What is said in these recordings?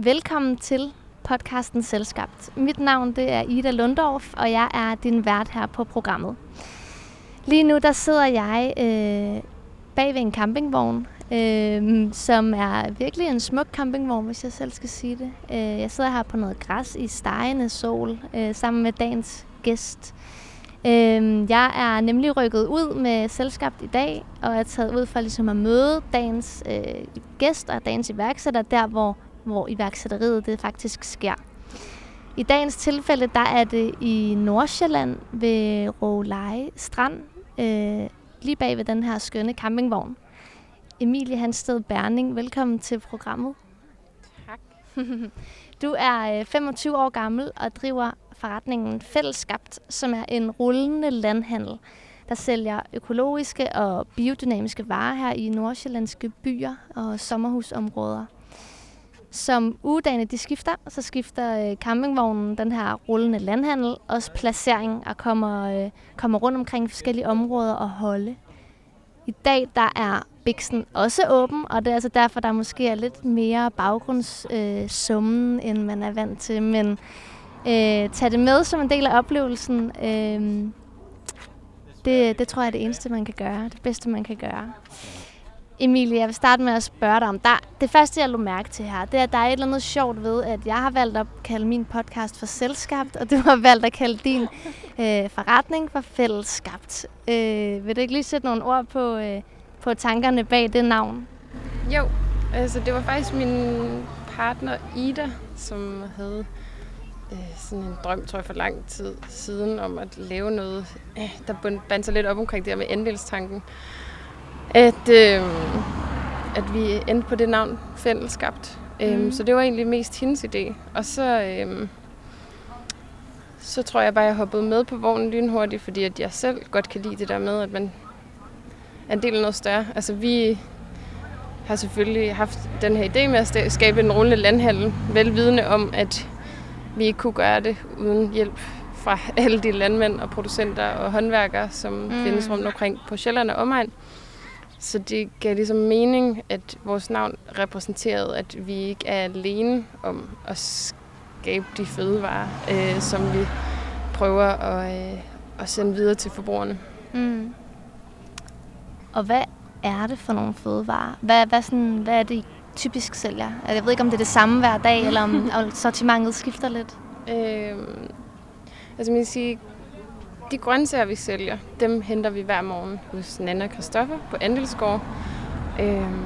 Velkommen til podcasten Selskabt. Mit navn det er Ida Lundorf, og jeg er din vært her på programmet. Lige nu der sidder jeg øh, bag ved en campingvogn, øh, som er virkelig en smuk campingvogn, hvis jeg selv skal sige det. Øh, jeg sidder her på noget græs i stegende sol, øh, sammen med dagens gæst. Øh, jeg er nemlig rykket ud med selskabt i dag, og er taget ud for ligesom at møde dagens øh, gæst og dagens iværksætter, der hvor, hvor iværksætteriet det faktisk sker. I dagens tilfælde, der er det i Nordsjælland ved Råleje Strand, øh, lige bag ved den her skønne campingvogn. Emilie Hansted Berning, velkommen til programmet. Tak. du er 25 år gammel og driver forretningen Fællesskabt, som er en rullende landhandel, der sælger økologiske og biodynamiske varer her i nordsjællandske byer og sommerhusområder. Som ugedagene de skifter, så skifter øh, campingvognen, den her rullende landhandel, også placering og kommer, øh, kommer rundt omkring forskellige områder og holde. I dag der er Bixen også åben, og det er altså derfor, der måske er lidt mere baggrundssummen, øh, end man er vant til. Men øh, tag det med som en del af oplevelsen. Øh, det, det tror jeg er det eneste, man kan gøre. Det bedste, man kan gøre. Emilie, jeg vil starte med at spørge dig om, der, det første, jeg lå mærke til her, det er, at der er et eller andet sjovt ved, at jeg har valgt at kalde min podcast for Selskabt, og du har valgt at kalde din øh, forretning for Fællesskabt. Øh, vil du ikke lige sætte nogle ord på, øh, på tankerne bag det navn? Jo, altså det var faktisk min partner Ida, som havde øh, sådan en drøm, tror jeg, for lang tid siden, om at lave noget, øh, der bandt sig lidt op omkring det her med andelstanken at, øh, at vi endte på det navn fællesskabt. Øhm, mm. så det var egentlig mest hendes idé. Og så, øh, så tror jeg bare, at jeg hoppede med på vognen lynhurtigt, fordi at jeg selv godt kan lide det der med, at man er en del af noget større. Altså vi har selvfølgelig haft den her idé med at skabe en rullende landhandel, velvidende om, at vi ikke kunne gøre det uden hjælp fra alle de landmænd og producenter og håndværkere, som mm. findes rundt omkring på Sjælland og omegn. Så det gav ligesom mening, at vores navn repræsenterede, at vi ikke er alene om at skabe de fødevarer, øh, som vi prøver at, øh, at sende videre til forbrugerne. Mm. Og hvad er det for nogle fødevarer? Hvad, hvad, sådan, hvad er det, I typisk sælger? Jeg ved ikke, om det er det samme hver dag, eller om sortimentet skifter lidt. Øh, altså, man kan sige, de grøntsager, vi sælger, dem henter vi hver morgen hos Nana og Christoffer på Andelsgård. Øhm,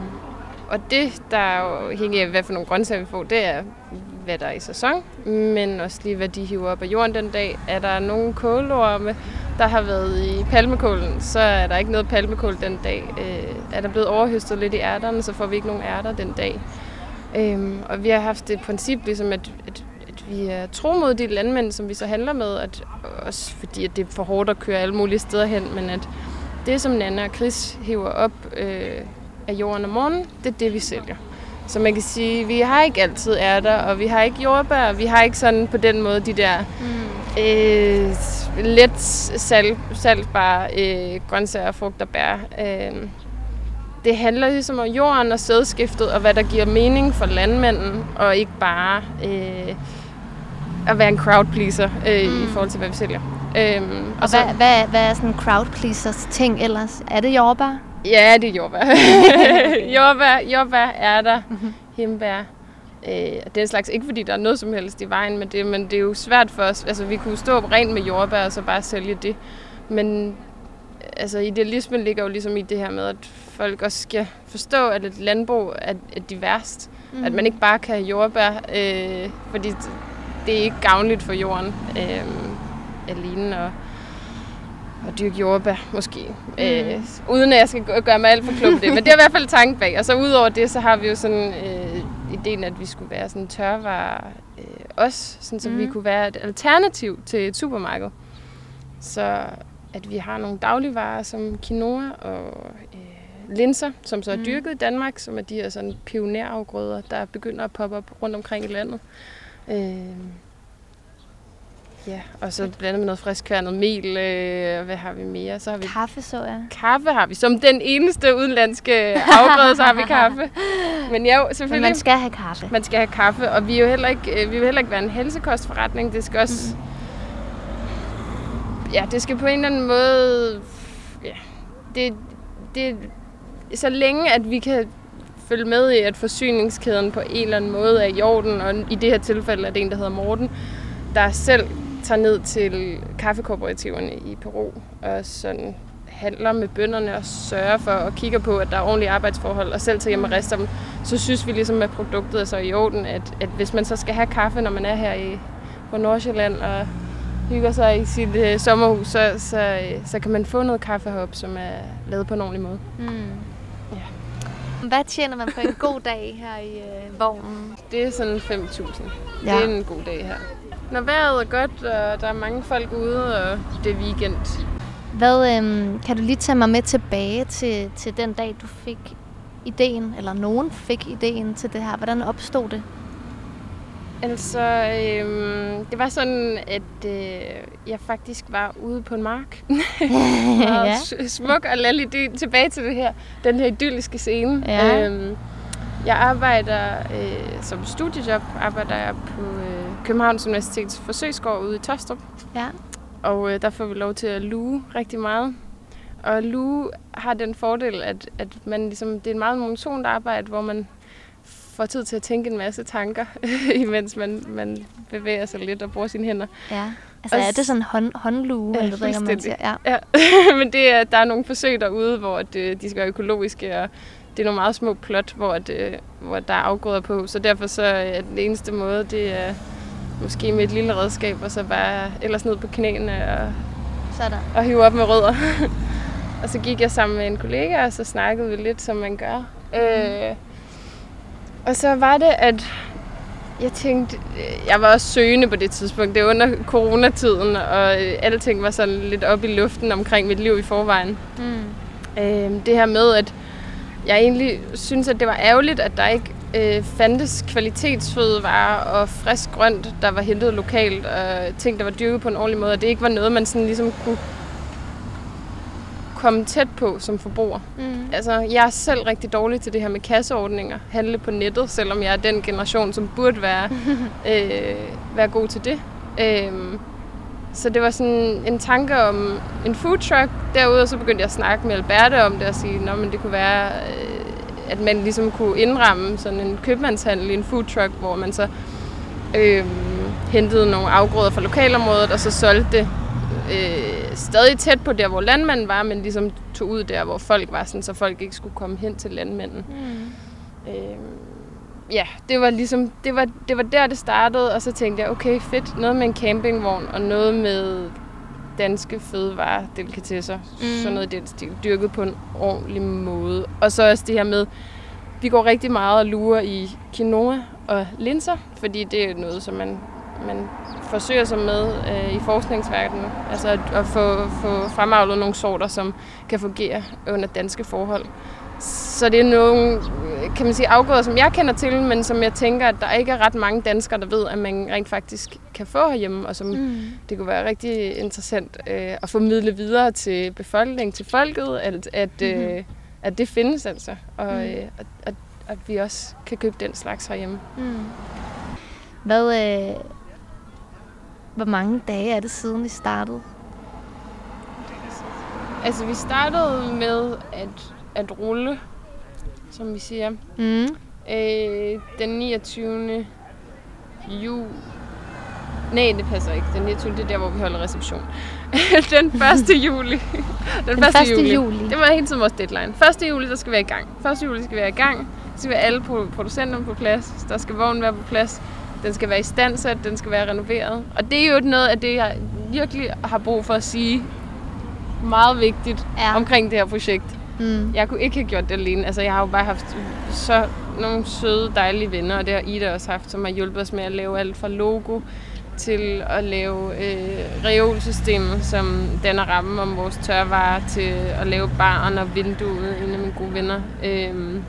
og det, der er jo hænger af, hvad for nogle grøntsager vi får, det er, hvad der er i sæson, men også lige, hvad de hiver op af jorden den dag. Er der nogle kålorme, der har været i palmekålen, så er der ikke noget palmekål den dag. Øh, er der blevet overhøstet lidt i ærterne, så får vi ikke nogen ærter den dag. Øhm, og vi har haft det princip, ligesom at, at vi er tro mod de landmænd, som vi så handler med, at, også fordi at det er for hårdt at køre alle mulige steder hen, men at det, som Nana og Chris hiver op øh, af jorden om morgenen, det er det, vi sælger. Så man kan sige, vi har ikke altid ærter, og vi har ikke jordbær, og vi har ikke sådan på den måde de der mm. øh, let salt, saltbare øh, grøntsager, frugt og bær. Øh, det handler ligesom om jorden og sædskiftet, og hvad der giver mening for landmanden, og ikke bare øh, at være en crowd pleaser øh, mm. i forhold til, hvad vi sælger. Øhm, og, og så, hvad, hvad, hvad er sådan en crowd pleasers ting ellers? Er det jordbær? Ja, det er jordbær. jordbær, jordbær er der. Mm-hmm. Himbær. Øh, den slags, ikke fordi der er noget som helst i vejen med det, men det er jo svært for os. Altså, vi kunne stå op rent med jordbær og så bare sælge det. Men altså, idealismen ligger jo ligesom i det her med, at folk også skal forstå, at et landbrug er, er diverst. Mm. At man ikke bare kan have jordbær, øh, fordi det er ikke gavnligt for jorden øh, alene at, at dyrke jordbær, måske. Mm. Øh, uden at jeg skal gøre mig alt for klog det. Men det er i hvert fald tanken bag. Og så udover det, så har vi jo sådan øh, ideen, at vi skulle være sådan tørvarer øh, også, sådan, så mm. vi kunne være et alternativ til et supermarked. Så at vi har nogle dagligvarer som quinoa og øh, linser, som så er mm. dyrket mm. i Danmark, som er de her sådan pionerafgrøder, der begynder at poppe op rundt omkring i landet. Øh, Ja, og så blandet med noget friskværnet mel. Øh, hvad har vi mere? Så har vi Kaffe, så jeg. kaffe har vi. Som den eneste udenlandske afgrøde, så har vi kaffe. Men ja, jo, Men selvfølgelig. man skal have kaffe. Man skal have kaffe, og vi er jo heller ikke, øh, vi vil heller ikke være en helsekostforretning. Det skal også... Mm. Ja, det skal på en eller anden måde... Ja, det, det, så længe at vi kan følge med i, at forsyningskæden på en eller anden måde er i orden, og i det her tilfælde er det en, der hedder Morten, der selv tager ned til kaffekooperativerne i Peru og sådan handler med bønderne og sørger for og kigger på, at der er ordentlige arbejdsforhold, og selv tager hjem og rester dem, så synes vi ligesom, at produktet er så i orden, at, at hvis man så skal have kaffe, når man er her i, på Nordsjælland og hygger sig i sit øh, sommerhus, så, så, øh, så kan man få noget kaffe heroppe, som er lavet på en ordentlig måde. Mm. Hvad tjener man på en god dag her i øh, vognen? Det er sådan 5.000. Ja. Det er en god dag her. Når vejret er godt, og der er mange folk ude, og det er weekend, Hvad, øhm, kan du lige tage mig med tilbage til, til den dag, du fik ideen, eller nogen fik ideen til det her? Hvordan opstod det? Altså, øhm, det var sådan, at øh, jeg faktisk var ude på en mark. og Ja. smuk og lallig dy- tilbage til det her, den her idylliske scene. Ja. Øhm, jeg arbejder øh, som studiejob, arbejder jeg på øh, Københavns Universitets forsøgsgård ude i Tostrup. Ja. Og øh, der får vi lov til at luge rigtig meget. Og luge har den fordel, at, at man ligesom, det er et meget monotont arbejde, hvor man får tid til at tænke en masse tanker, imens man, man bevæger sig lidt og bruger sine hænder. ja. Altså, Og er det sådan en hånd, håndlue, Ja, eller hvad man siger? Ja. Ja, men det er, der er nogle forsøg derude, hvor det, de skal være økologiske, og det er nogle meget små plot, hvor, det, hvor der er afgrøder på. Så derfor så er den eneste måde, det er måske med et lille redskab, og så bare ellers ned på knæene og Sådan. og hive op med rødder. og så gik jeg sammen med en kollega, og så snakkede vi lidt, som man gør. Øh, og så var det, at jeg tænkte, jeg var også søgende på det tidspunkt. Det var under coronatiden, og øh, alting var sådan lidt op i luften omkring mit liv i forvejen. Mm. Øh, det her med, at jeg egentlig synes, at det var ærgerligt, at der ikke øh, fandtes kvalitetsfødevarer og frisk grønt, der var hentet lokalt, og ting, der var dyrket på en ordentlig måde, og det ikke var noget, man sådan ligesom kunne komme tæt på som forbruger. Mm. Altså, jeg er selv rigtig dårlig til det her med kasseordninger, handle på nettet, selvom jeg er den generation, som burde være, øh, være god til det. Øhm, så det var sådan en tanke om en food truck derude, og så begyndte jeg at snakke med Alberte om det og sige, at det kunne være, øh, at man ligesom kunne indramme sådan en købmandshandel i en food truck, hvor man så øh, hentede nogle afgrøder fra lokalområdet, og så solgte det øh, stadig tæt på der, hvor landmanden var, men ligesom tog ud der, hvor folk var, sådan, så folk ikke skulle komme hen til landmanden. Mm. Øh, ja, det var ligesom, det var, det var der, det startede, og så tænkte jeg, okay, fedt, noget med en campingvogn, og noget med danske fødevarer, delikatesser, mm. Sådan noget i den stil, dyrket på en ordentlig måde. Og så også det her med, vi går rigtig meget og lurer i quinoa og linser, fordi det er noget, som man, man forsøger sig med øh, i forskningsverdenen. Altså at, at få, få fremavlet nogle sorter, som kan fungere under danske forhold. Så det er nogle, kan man sige, afgrøder, som jeg kender til, men som jeg tænker, at der ikke er ret mange danskere, der ved, at man rent faktisk kan få herhjemme, og som Mm. det kunne være rigtig interessant øh, at formidle videre til befolkningen, til folket, at, at, mm-hmm. øh, at det findes altså, og Mm. øh, at, at, at vi også kan købe den slags herhjemme. Mm. Hvad, øh, hvor mange dage er det siden, I startede? Altså, vi startede med at, at rulle, som vi siger, Mm. øh, den 29. juli. Nej, det passer ikke. Den 29. det er der, hvor vi holder reception. den 1. juli. Den, Den 1. juli. Det var hele tiden vores deadline. 1. juli, der skal være i gang. 1. juli skal være i gang. Så skal vi have alle pro- producenterne på plads. Der skal vognen være på plads. Den skal være i standsat. Den skal være renoveret. Og det er jo noget af det, jeg virkelig har brug for at sige meget vigtigt Ja. omkring det her projekt. Mm. Jeg kunne ikke have gjort det alene. Altså, jeg har jo bare haft så nogle søde, dejlige venner, og det har Ida også haft, som har hjulpet os med at lave alt fra logo til at lave øh, reolsystemet, som danner rammen om vores tørvarer, til at lave baren og vinduet, en af mine gode venner. Øhm,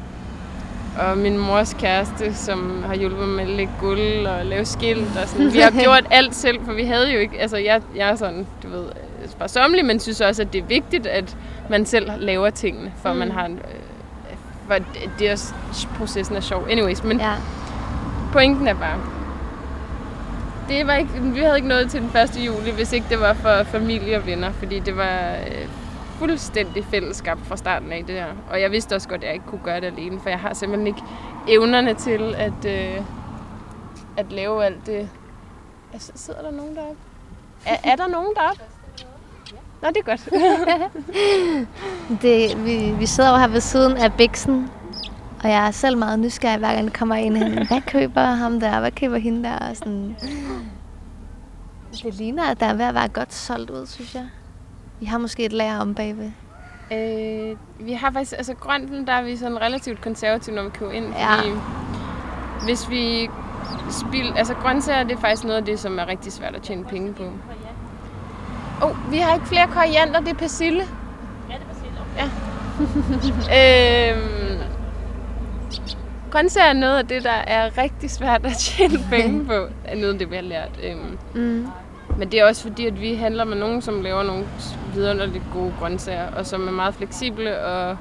og min mors kæreste, som har hjulpet med at lægge gulv og lave skilt og sådan. Vi har gjort alt selv, for vi havde jo ikke, altså jeg, jeg er sådan, du ved, sparsomlig, men synes også, at det er vigtigt, at man selv laver tingene, for mm. man har en, øh, for det er også, processen er sjov. Anyways, men ja. pointen er bare, det var ikke, vi havde ikke noget til den 1. juli, hvis ikke det var for familie og venner, fordi det var øh, fuldstændig fællesskab fra starten af det her. Og jeg vidste også godt, at jeg ikke kunne gøre det alene, for jeg har simpelthen ikke evnerne til at, øh, at lave alt det. Altså, sidder der nogen deroppe? Er, er der nogen deroppe? Nå, det er godt. det, vi, vi sidder jo her ved siden af Bixen, og jeg er selv meget nysgerrig, hver gang der kommer ind. Hvad køber ham der? Hvad køber hende der? Og sådan. Det ligner, at der er ved at være godt solgt ud, synes jeg. Vi har måske et lager om bagved. Øh, vi har faktisk, altså grønten, der er vi sådan relativt konservative, når vi køber ind. Ja. Fordi hvis vi spil, altså grøntsager, det er faktisk noget af det, som er rigtig svært at tjene penge på. Åh, oh, vi har ikke flere koriander, det er persille. Ja, det er persille. Ja. øhm, grøntsager er noget af det, der er rigtig svært at tjene penge på. er noget af det, vi har lært. Øhm, mm. Men det er også fordi, at vi handler med nogen, som laver nogle vidunderligt gode grøntsager, og som er meget fleksible, og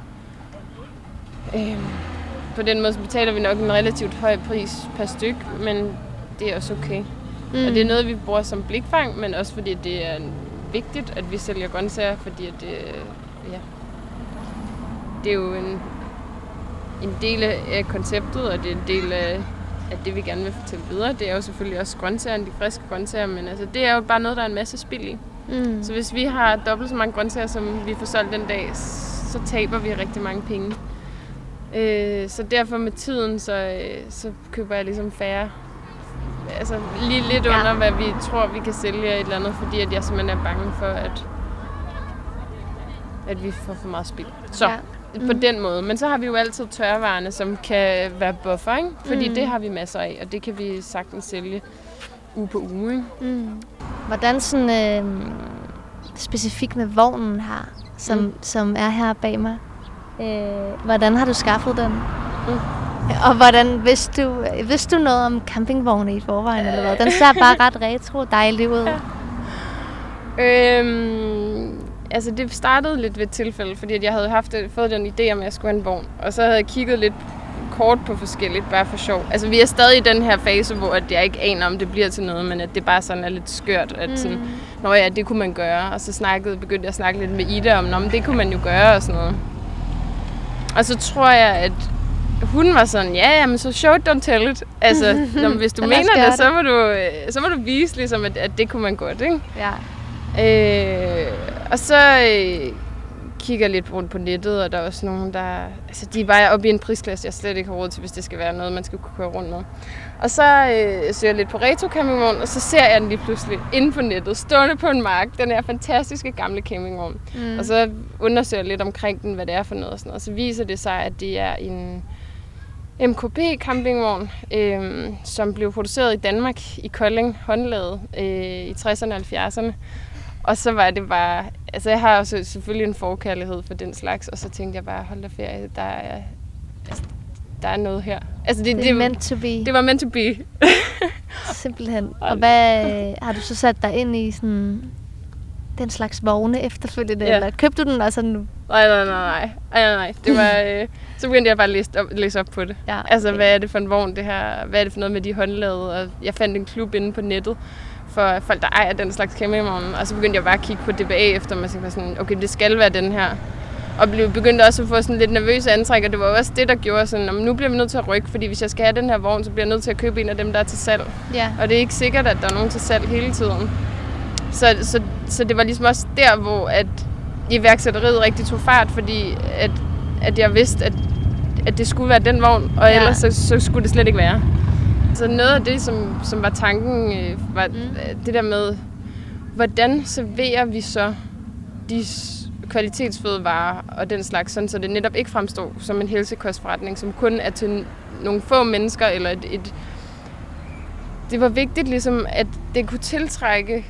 øhm, på den måde betaler vi nok en relativt høj pris per styk, men det er også okay. Mm. Og det er noget, vi bruger som blikfang, men også fordi det er vigtigt, at vi sælger grøntsager, fordi at det, ja, det er jo en, en del af konceptet, og det er en del af, af det, vi gerne vil fortælle videre. Det er jo selvfølgelig også grøntsagerne, de friske grøntsager, men altså, det er jo bare noget, der er en masse spild i. Mm. Så hvis vi har dobbelt så mange grøntsager, som vi får solgt den dag, så taber vi rigtig mange penge. Øh, så derfor med tiden, så, øh, så køber jeg ligesom færre altså lige lidt ja. under, hvad vi tror, vi kan sælge et eller andet, fordi at jeg simpelthen er bange for, at, at vi får for meget spil. Så ja. Mm. på den måde. Men så har vi jo altid tørvarerne, som kan være buffer, ikke? fordi mm. det har vi masser af, og det kan vi sagtens sælge uge på uge. Ikke? Mm. Hvordan sådan øh, specifikt med vognen her, som, mm. som er her bag mig, øh, hvordan har du skaffet den? Mm. Og hvordan, hvis du, hvis du noget om campingvogne i forvejen, eller hvad? Den ser bare ret retro dejlig ud. Ja. Øhm, altså det startede lidt ved et tilfælde, fordi at jeg havde haft, fået den idé om, at jeg skulle have en vogn. Og så havde jeg kigget lidt kort på forskelligt, bare for sjov. Altså vi er stadig i den her fase, hvor at jeg ikke aner, om det bliver til noget, men at det bare sådan er lidt skørt, at sådan, mm. Nå ja, det kunne man gøre. Og så snakkede, begyndte jeg at snakke lidt med Ida om, Nå, men det kunne man jo gøre og sådan noget. Og så tror jeg, at hun var sådan, ja, ja, men så show it, don't tell it. Altså, når, hvis du mener det, det, så må du, øh, så må du vise, ligesom, at, at det kunne man godt, ikke? Ja. Øh, og så øh, kigger lidt rundt på nettet, og der er også nogen, der... Altså, de er bare oppe i en prisklasse, jeg slet ikke har råd til, hvis det skal være noget, man skal kunne køre rundt med. Og så øh, søger jeg lidt på retro campingvogn, og så ser jeg den lige pludselig inde på nettet, stående på en mark, den her fantastiske gamle campingvogn. Mm. Og så undersøger jeg lidt omkring den, hvad det er for noget og sådan noget. Og så viser det sig, at det er en MKB campingvogn, øh, som blev produceret i Danmark i Kolding, håndlavet øh, i 60'erne og 70'erne. Og så var det bare, altså jeg har også selvfølgelig en forkærlighed for den slags, og så tænkte jeg bare, hold da ferie, der er, altså, der er noget her. Altså det, det, det meant to be. Det var meant to be. Simpelthen. Og hvad har du så sat dig ind i sådan den slags vogne efterfølgende, ja. eller købte du den altså nu? Nej, nej, nej, nej. nej, nej. Det var, øh, så begyndte jeg bare at læse op, læse op på det. Ja, okay. Altså, hvad er det for en vogn, det her? Hvad er det for noget med de håndlavede? Og jeg fandt en klub inde på nettet for folk, der ejer den slags campingvogn. Og så begyndte jeg bare at kigge på DBA efter, og tænkte sådan, okay, det skal være den her. Og blev begyndte også at få sådan lidt nervøse antræk, og det var også det, der gjorde sådan, at nu bliver vi nødt til at rykke, fordi hvis jeg skal have den her vogn, så bliver jeg nødt til at købe en af dem, der er til salg. Ja. Og det er ikke sikkert, at der er nogen til salg hele tiden. Så, så, så det var ligesom også der, hvor at iværksætteriet rigtig tog fart, fordi at, at jeg vidste, at, at det skulle være den vogn, og ja. ellers så, så skulle det slet ikke være. Så noget af det, som, som var tanken, øh, var mm. det der med, hvordan serverer vi så de kvalitetsfødevarer og den slags, sådan, så det netop ikke fremstår som en helsekostforretning, som kun er til nogle få mennesker, eller et, et det var vigtigt ligesom, at det kunne tiltrække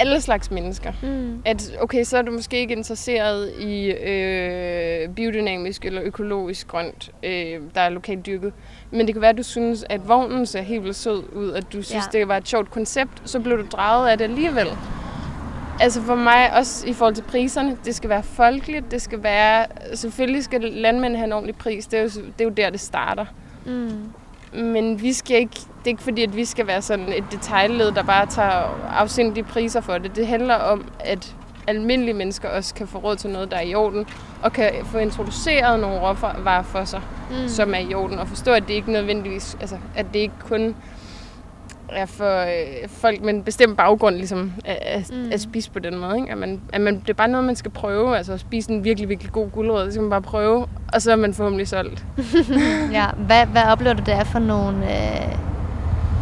alle slags mennesker. Mm. At okay, så er du måske ikke interesseret i øh, biodynamisk eller økologisk grønt, øh, der er lokalt dyrket. Men det kan være, at du synes, at vognen ser helt vildt sød ud, at du synes, ja. det var et sjovt koncept, så blev du draget af det alligevel. Altså for mig, også i forhold til priserne, det skal være folkeligt, det skal være... Selvfølgelig skal landmænd have en ordentlig pris, det er jo, det er jo der, det starter. Mm. Men vi skal ikke, det er ikke fordi, at vi skal være sådan et detaljled, der bare tager afsindige priser for det. Det handler om, at almindelige mennesker også kan få råd til noget, der er i orden, og kan få introduceret nogle råvarer for sig, mm. som er i orden, og forstå, at det ikke nødvendigvis, altså, at det ikke kun er for øh, folk med en bestemt baggrund ligesom, at, mm. at spise på den måde. Ikke? At man, at man, det er bare noget, man skal prøve. Altså at spise en virkelig, virkelig god guldrød, det skal man bare prøve, og så er man forhåbentlig solgt. ja, hvad, hvad oplever du, det er for nogle øh,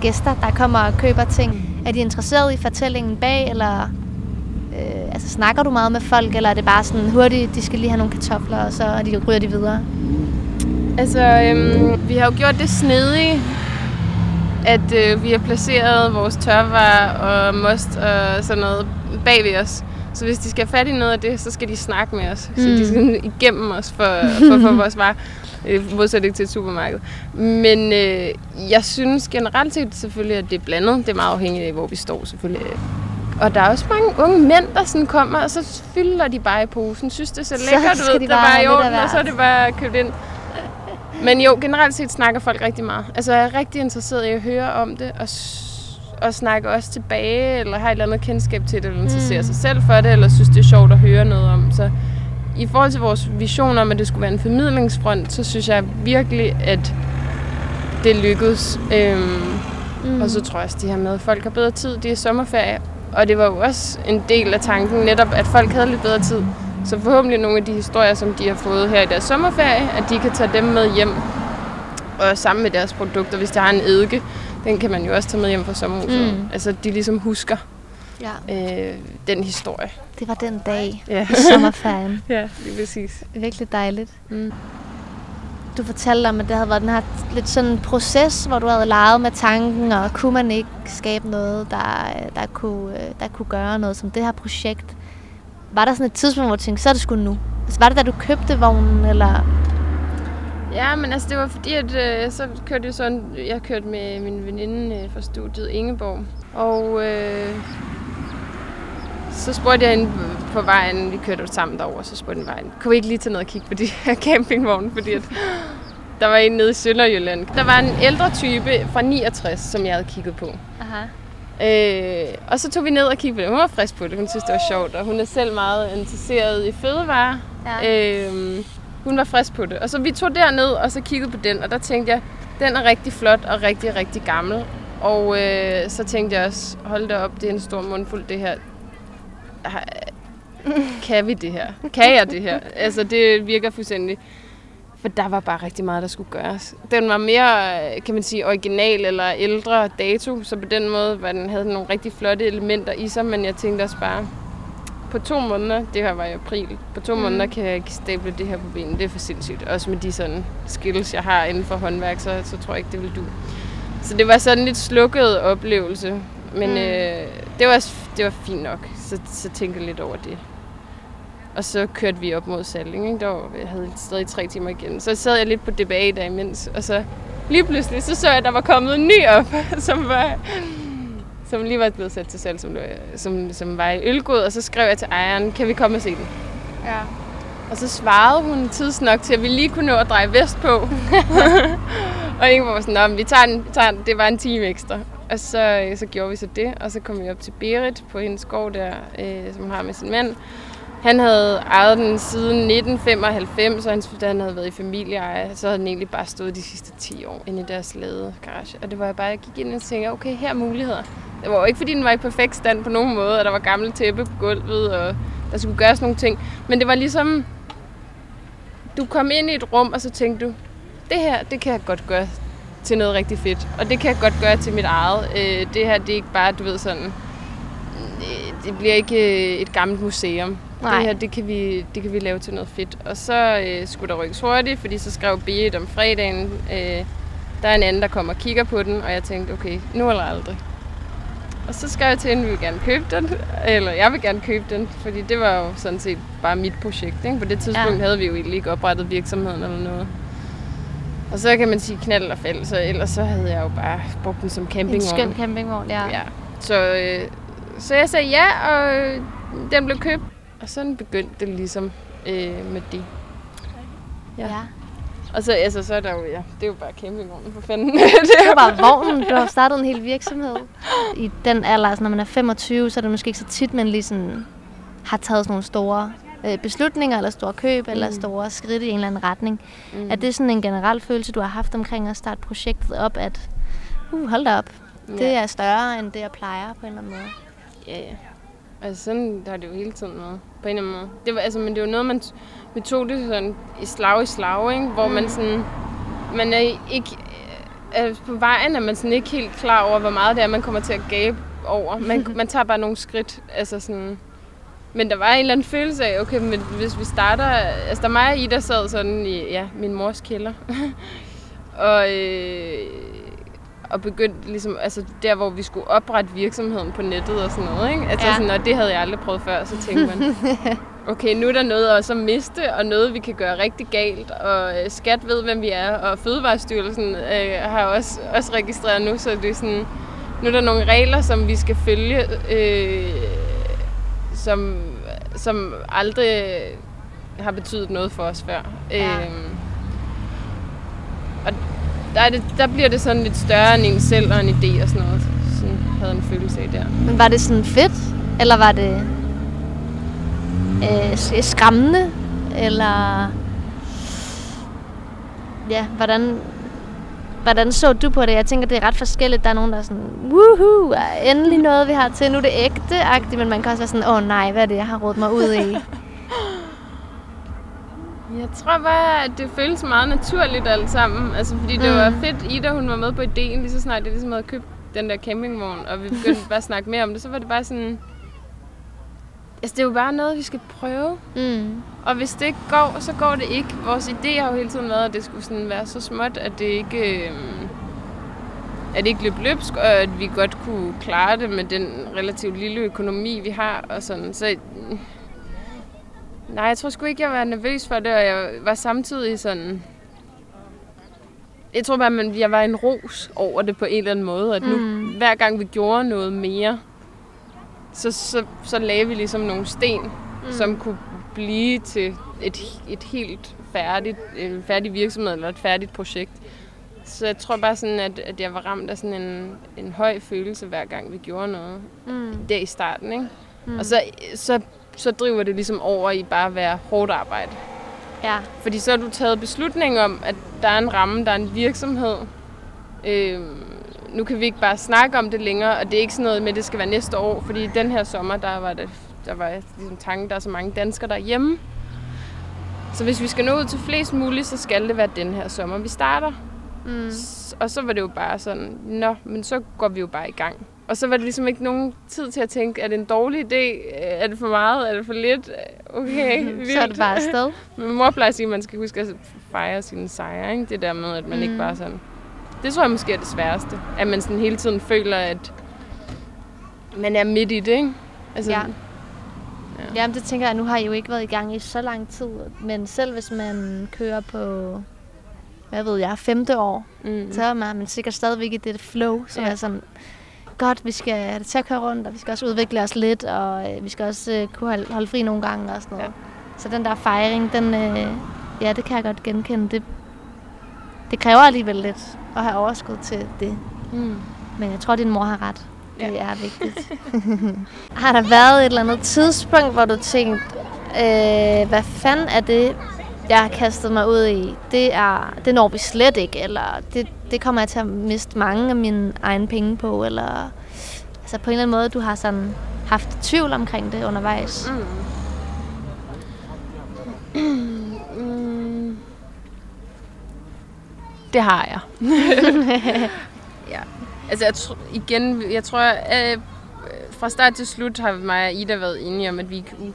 gæster, der kommer og køber ting? Er de interesseret i fortællingen bag, eller øh, altså, snakker du meget med folk, eller er det bare sådan hurtigt, de skal lige have nogle kartofler, og så de, ryger de videre? Altså, øhm, vi har jo gjort det snedige, at øh, vi har placeret vores tørvarer og most og sådan noget bag ved os. Så hvis de skal have fat i noget af det, så skal de snakke med os. Mm. Så de skal igennem os for, for, for vores varer. Øh, modsætning til et supermarked. Men øh, jeg synes generelt set selvfølgelig, at det er blandet. Det er meget afhængigt af, hvor vi står selvfølgelig. Og der er også mange unge mænd, der sådan kommer, og så fylder de bare i posen. Synes det ser lækkert ud, der bare er i orden, og så er det bare købt ind. Men jo, generelt set snakker folk rigtig meget. Altså, jeg er rigtig interesseret i at høre om det, og, og snakke også tilbage, eller har et eller andet kendskab til det, eller interesserer mm. sig selv for det, eller synes, det er sjovt at høre noget om. Så i forhold til vores vision om, at det skulle være en formidlingsfront, så synes jeg virkelig, at det lykkedes. Øhm, mm. Og så tror jeg også, det her med, at folk har bedre tid, det er sommerferie. Og det var jo også en del af tanken, netop at folk havde lidt bedre tid. Så forhåbentlig nogle af de historier, som de har fået her i deres sommerferie, at de kan tage dem med hjem og sammen med deres produkter. Hvis der har en eddike, den kan man jo også tage med hjem fra sommerhuset. Mm. Altså, de ligesom husker ja. øh, den historie. Det var den dag ja. i sommerferien. ja, er præcis. Virkelig dejligt. Mm. Du fortalte om, at det havde været den her lidt sådan en proces, hvor du havde leget med tanken, og kunne man ikke skabe noget, der, der, kunne, der kunne gøre noget som det her projekt var der sådan et tidspunkt, hvor du tænkte, så er det sgu nu? Altså, var det da du købte vognen, eller? Ja, men altså, det var fordi, at øh, så kørte jeg sådan, jeg kørte med min veninde øh, fra studiet Ingeborg, og øh, så spurgte jeg hende på vejen, vi kørte sammen derover, så spurgte jeg vejen, kunne vi ikke lige tage ned og kigge på de her campingvogne, fordi at, der var en nede i Sønderjylland. Der var en ældre type fra 69, som jeg havde kigget på. Aha. Øh, og så tog vi ned og kiggede på det. Hun var frisk på det. Hun synes, det var sjovt. Og hun er selv meget interesseret i fødevarer. Ja. Øh, hun var frisk på det. Og så vi tog derned og så kiggede på den. Og der tænkte jeg, den er rigtig flot og rigtig, rigtig gammel. Og øh, så tænkte jeg også, hold da op, det er en stor mundfuld det her. Kan vi det her? Kan jeg det her? Altså, det virker fuldstændig for der var bare rigtig meget, der skulle gøres. Den var mere, kan man sige, original eller ældre dato, så på den måde var den, havde den nogle rigtig flotte elementer i sig, men jeg tænkte også bare, på to måneder, det her var i april, på to mm. måneder kan jeg ikke stable det her på benene. Det er for sindssygt. Også med de sådan skills, jeg har inden for håndværk, så, så tror jeg ikke, det vil du. Så det var sådan en lidt slukket oplevelse. Men mm. øh, det, var, det var fint nok. Så, så tænkte jeg lidt over det. Og så kørte vi op mod Salling. Ikke? Der var, jeg havde stadig tre timer igen. Så sad jeg lidt på DBA der imens. Og så lige pludselig, så så jeg, at der var kommet en ny op, som var som lige var blevet sat til salg, som, som, som var i ølgod, og så skrev jeg til ejeren, kan vi komme og se den? Ja. Og så svarede hun tidsnok til, at vi lige kunne nå at dreje vest på. og ingen var sådan, vi tager den, vi tager den, det var en time ekstra. Og så, så gjorde vi så det, og så kom vi op til Berit på hendes skov der, øh, som har med sin mand. Han havde ejet den siden 1995, og da han havde været i familieeje, så havde den egentlig bare stået de sidste 10 år inde i deres lade garage. Og det var jeg bare, jeg gik ind og tænkte, okay, her er muligheder. Det var jo ikke, fordi den var i perfekt stand på nogen måde, og der var gamle tæppe på gulvet, og der skulle gøres nogle ting. Men det var ligesom, du kom ind i et rum, og så tænkte du, det her, det kan jeg godt gøre til noget rigtig fedt. Og det kan jeg godt gøre til mit eget. Øh, det her, det er ikke bare, du ved sådan, øh, det bliver ikke øh, et gammelt museum. Nej. Det her, det kan, vi, det kan vi lave til noget fedt. Og så øh, skulle der rykkes hurtigt, fordi så skrev Beat om fredagen, øh, der er en anden, der kommer og kigger på den, og jeg tænkte, okay, nu eller aldrig. Og så skrev jeg til hende, at vi vil gerne købe den, eller jeg vil gerne købe den, fordi det var jo sådan set bare mit projekt. Ikke? På det tidspunkt ja. havde vi jo egentlig ikke oprettet virksomheden eller noget. Og så kan man sige knald og fald, så ellers så havde jeg jo bare brugt den som campingvogn. En skøn campingvogn, ja. ja. Så, øh, så jeg sagde ja, og den blev købt. Og sådan begyndte det ligesom øh, med det. Ja. ja. Og så, altså, så er der jo, ja, det er jo bare campingvognen for fanden. det er bare vognen. Du har startet en hel virksomhed. I den alder, altså når man er 25, så er det måske ikke så tit, man lige sådan har taget sådan nogle store øh, beslutninger, eller store køb, mm. eller store skridt i en eller anden retning. Mm. Er det sådan en generel følelse, du har haft omkring at starte projektet op, at uh, hold da op, ja. det er større, end det jeg plejer på en eller anden måde? Ja, ja. Altså sådan der er det jo hele tiden noget, på en eller anden måde. Det var, altså, men det var noget, man, vi tog det sådan i slag i slag, ikke? hvor mm. man sådan, man er ikke, altså på vejen er man sådan ikke helt klar over, hvor meget det er, man kommer til at gabe over. Man, man tager bare nogle skridt, altså sådan, men der var en eller anden følelse af, okay, men hvis vi starter... Altså, der mig og Ida sad sådan i ja, min mors kælder. og, øh, og begyndte ligesom, altså der, hvor vi skulle oprette virksomheden på nettet og sådan noget, ikke? Altså ja. sådan, og det havde jeg aldrig prøvet før, så tænkte man, okay, nu er der noget også at miste, og noget, vi kan gøre rigtig galt, og øh, skat ved, hvem vi er, og Fødevarestyrelsen øh, har også, også registreret nu, så det er sådan, nu er der nogle regler, som vi skal følge, øh, som, som aldrig har betydet noget for os før. Ja. Øhm, og der, er det, der bliver det sådan lidt større end en selv og en idé og sådan noget. Sådan havde en følelse af der. Men var det sådan fedt? Eller var det øh, skræmmende? Eller ja, hvordan, Hvordan så du på det? Jeg tænker, det er ret forskelligt. Der er nogen, der er sådan, woohoo, endelig noget, vi har til. Nu er det ægte men man kan også være sådan, åh oh, nej, hvad er det, jeg har rådet mig ud i? Jeg tror bare, at det føles meget naturligt alt sammen. Altså, fordi det mm. var fedt, Ida hun var med på ideen, lige så snart jeg ligesom havde købt den der campingvogn, og vi begyndte bare at snakke mere om det, så var det bare sådan, Altså, det er jo bare noget, vi skal prøve. Mm. Og hvis det ikke går, så går det ikke. Vores idé har jo hele tiden været, at det skulle sådan være så småt, at det ikke... Øh, at det ikke løb løbsk, og at vi godt kunne klare det med den relativt lille økonomi, vi har. Og sådan. Så nej, jeg tror sgu ikke, jeg var nervøs for det, og jeg var samtidig sådan... Jeg tror bare, at jeg var en ros over det på en eller anden måde, at nu, mm. hver gang vi gjorde noget mere, så, så, så lagde vi ligesom nogle sten, mm. som kunne blive til et, et helt færdigt, en færdig virksomhed eller et færdigt projekt. Så jeg tror bare sådan, at, at jeg var ramt af sådan en, en høj følelse, hver gang vi gjorde noget. Mm. Der i starten, ikke? Mm. Og så, så, så driver det ligesom over i bare at være hårdt arbejde. Ja. Fordi så har du taget beslutning om, at der er en ramme, der er en virksomhed. Øh, nu kan vi ikke bare snakke om det længere, og det er ikke sådan noget med, at det skal være næste år, fordi den her sommer, der var, det, der var ligesom tanken, der er så mange danskere derhjemme. Så hvis vi skal nå ud til flest muligt, så skal det være den her sommer, vi starter. Mm. Og så var det jo bare sådan, nå, men så går vi jo bare i gang. Og så var det ligesom ikke nogen tid til at tænke, er det en dårlig idé? Er det for meget? Er det for lidt? Okay, vildt. Så er det bare afsted. Men mor plejer at sige, at man skal huske at fejre sine sejre. Ikke? Det der med, at man mm. ikke bare sådan det tror jeg måske er det sværeste. At man sådan hele tiden føler, at man er midt i det, ikke? Altså, ja. Ja. Jamen, det tænker jeg, nu har I jo ikke været i gang i så lang tid. Men selv hvis man kører på, hvad ved jeg, femte år, mm. så er man sikkert stadigvæk i det flow, som ja. er sådan, godt, vi skal til at køre rundt, og vi skal også udvikle os lidt, og øh, vi skal også øh, kunne holde, holde fri nogle gange og sådan noget. Ja. Så den der fejring, den, øh, ja, det kan jeg godt genkende. Det, det kræver alligevel lidt at have overskud til det. Mm. Men jeg tror, din mor har ret. Det ja. er vigtigt. har der været et eller andet tidspunkt, hvor du tænkte, øh, hvad fanden er det, jeg har kastet mig ud i? Det, er, det når vi slet ikke, eller det, det kommer jeg til at miste mange af mine egne penge på, eller altså på en eller anden måde, du har sådan haft tvivl omkring det undervejs. Mm. Det har jeg. ja. Altså, jeg tr- igen, jeg tror, at øh, fra start til slut har mig og Ida været enige om, at vi uh,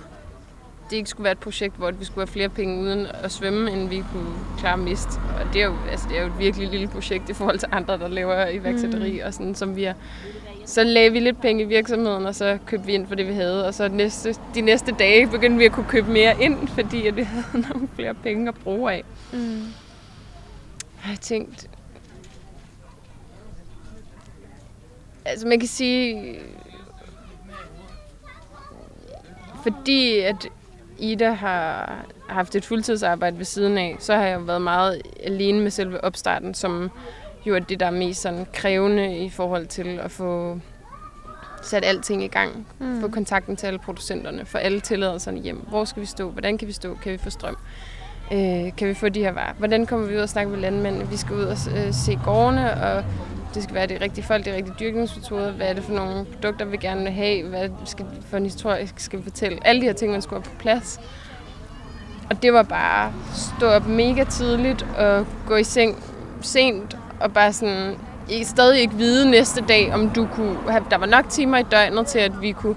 det ikke skulle være et projekt, hvor vi skulle have flere penge uden at svømme, end vi kunne klare mist. Og det er jo, altså, det er jo et virkelig lille projekt i forhold til andre, der laver iværksætteri, mm. og sådan, som vi har så lagde vi lidt penge i virksomheden, og så købte vi ind for det, vi havde. Og så næste, de næste dage begyndte vi at kunne købe mere ind, fordi at vi havde nogle flere penge at bruge af. Mm. Og jeg tænkte... Altså man kan sige... Fordi at Ida har haft et fuldtidsarbejde ved siden af, så har jeg været meget alene med selve opstarten, som jo er det, der er mest sådan krævende i forhold til at få sat alting i gang. Mm. Få kontakten til alle producenterne, få alle tilladelserne hjem. Hvor skal vi stå? Hvordan kan vi stå? Kan vi få strøm? Øh, kan vi få de her varer? Hvordan kommer vi ud og snakke med landmændene? Vi skal ud og øh, se gårdene, og det skal være de rigtige folk, de rigtige dyrkningsmetoder. Hvad er det for nogle produkter, vi gerne vil have? Hvad skal for en historie skal vi fortælle? Alle de her ting, man skulle have på plads. Og det var bare stå op mega tidligt og gå i seng sent og bare sådan i stadig ikke vide næste dag, om du kunne have, der var nok timer i døgnet til, at vi kunne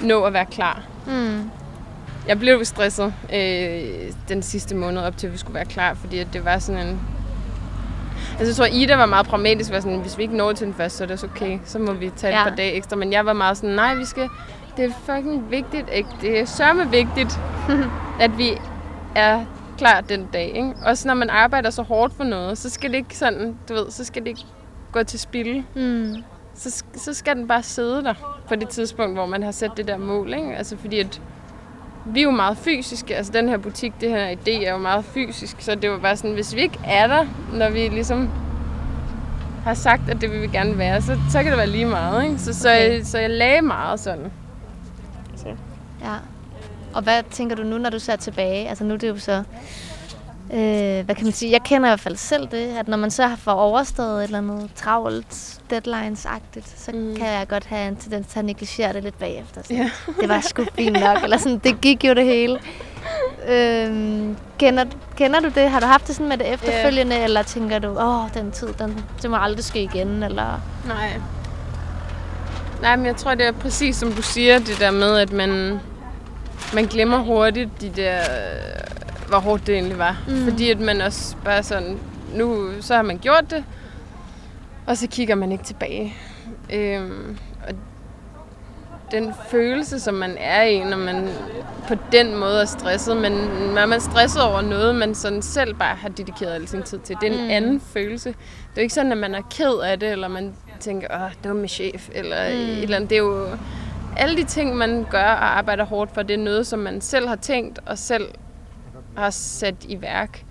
nå at være klar. Mm. Jeg blev stresset øh, den sidste måned op til, at vi skulle være klar, fordi det var sådan en... Altså jeg tror, Ida var meget pragmatisk, var sådan, hvis vi ikke når til den første, så er det også okay, så må vi tage ja. et par dage ekstra. Men jeg var meget sådan, nej, vi skal, det er fucking vigtigt, ikke? det er sørme vigtigt, at vi er klar den dag. Ikke? Også når man arbejder så hårdt for noget, så skal det ikke sådan, du ved, så skal det ikke gå til spil. Mm. Så, så skal den bare sidde der på det tidspunkt, hvor man har sat det der mål. Ikke? Altså fordi at vi er jo meget fysiske. Altså den her butik, det her idé er jo meget fysisk. Så det var bare sådan, hvis vi ikke er der, når vi ligesom har sagt, at det vil vi gerne være, så, så kan det være lige meget. Ikke? Så, så, okay. jeg, så jeg lagde meget sådan. Så. Ja. Og hvad tænker du nu, når du ser tilbage? Altså nu er det jo så... Øh, hvad kan man sige? Jeg kender i hvert fald selv det, at når man så har fået overstået et eller andet travlt, deadlines-agtigt, så mm. kan jeg godt have en tendens til at negligere det lidt bagefter. Så ja. det var sgu fint nok, eller sådan, det gik jo det hele. Øh, kender, kender du det? Har du haft det sådan med det efterfølgende, yeah. eller tænker du, åh, den tid, den, det må aldrig ske igen, eller... Nej. Nej, men jeg tror, det er præcis som du siger, det der med, at man, man glemmer hurtigt de der, hvor hårdt det egentlig var. Mm. Fordi at man også bare sådan, nu så har man gjort det, og så kigger man ikke tilbage. Øhm, og den følelse, som man er i, når man på den måde er stresset, men når man er stresset over noget, man sådan selv bare har dedikeret al sin tid til, det er en mm. anden følelse. Det er jo ikke sådan, at man er ked af det, eller man tænker, åh, dumme chef, eller mm. et eller andet. Det er jo alle de ting, man gør og arbejder hårdt for, det er noget, som man selv har tænkt og selv har sat i værk.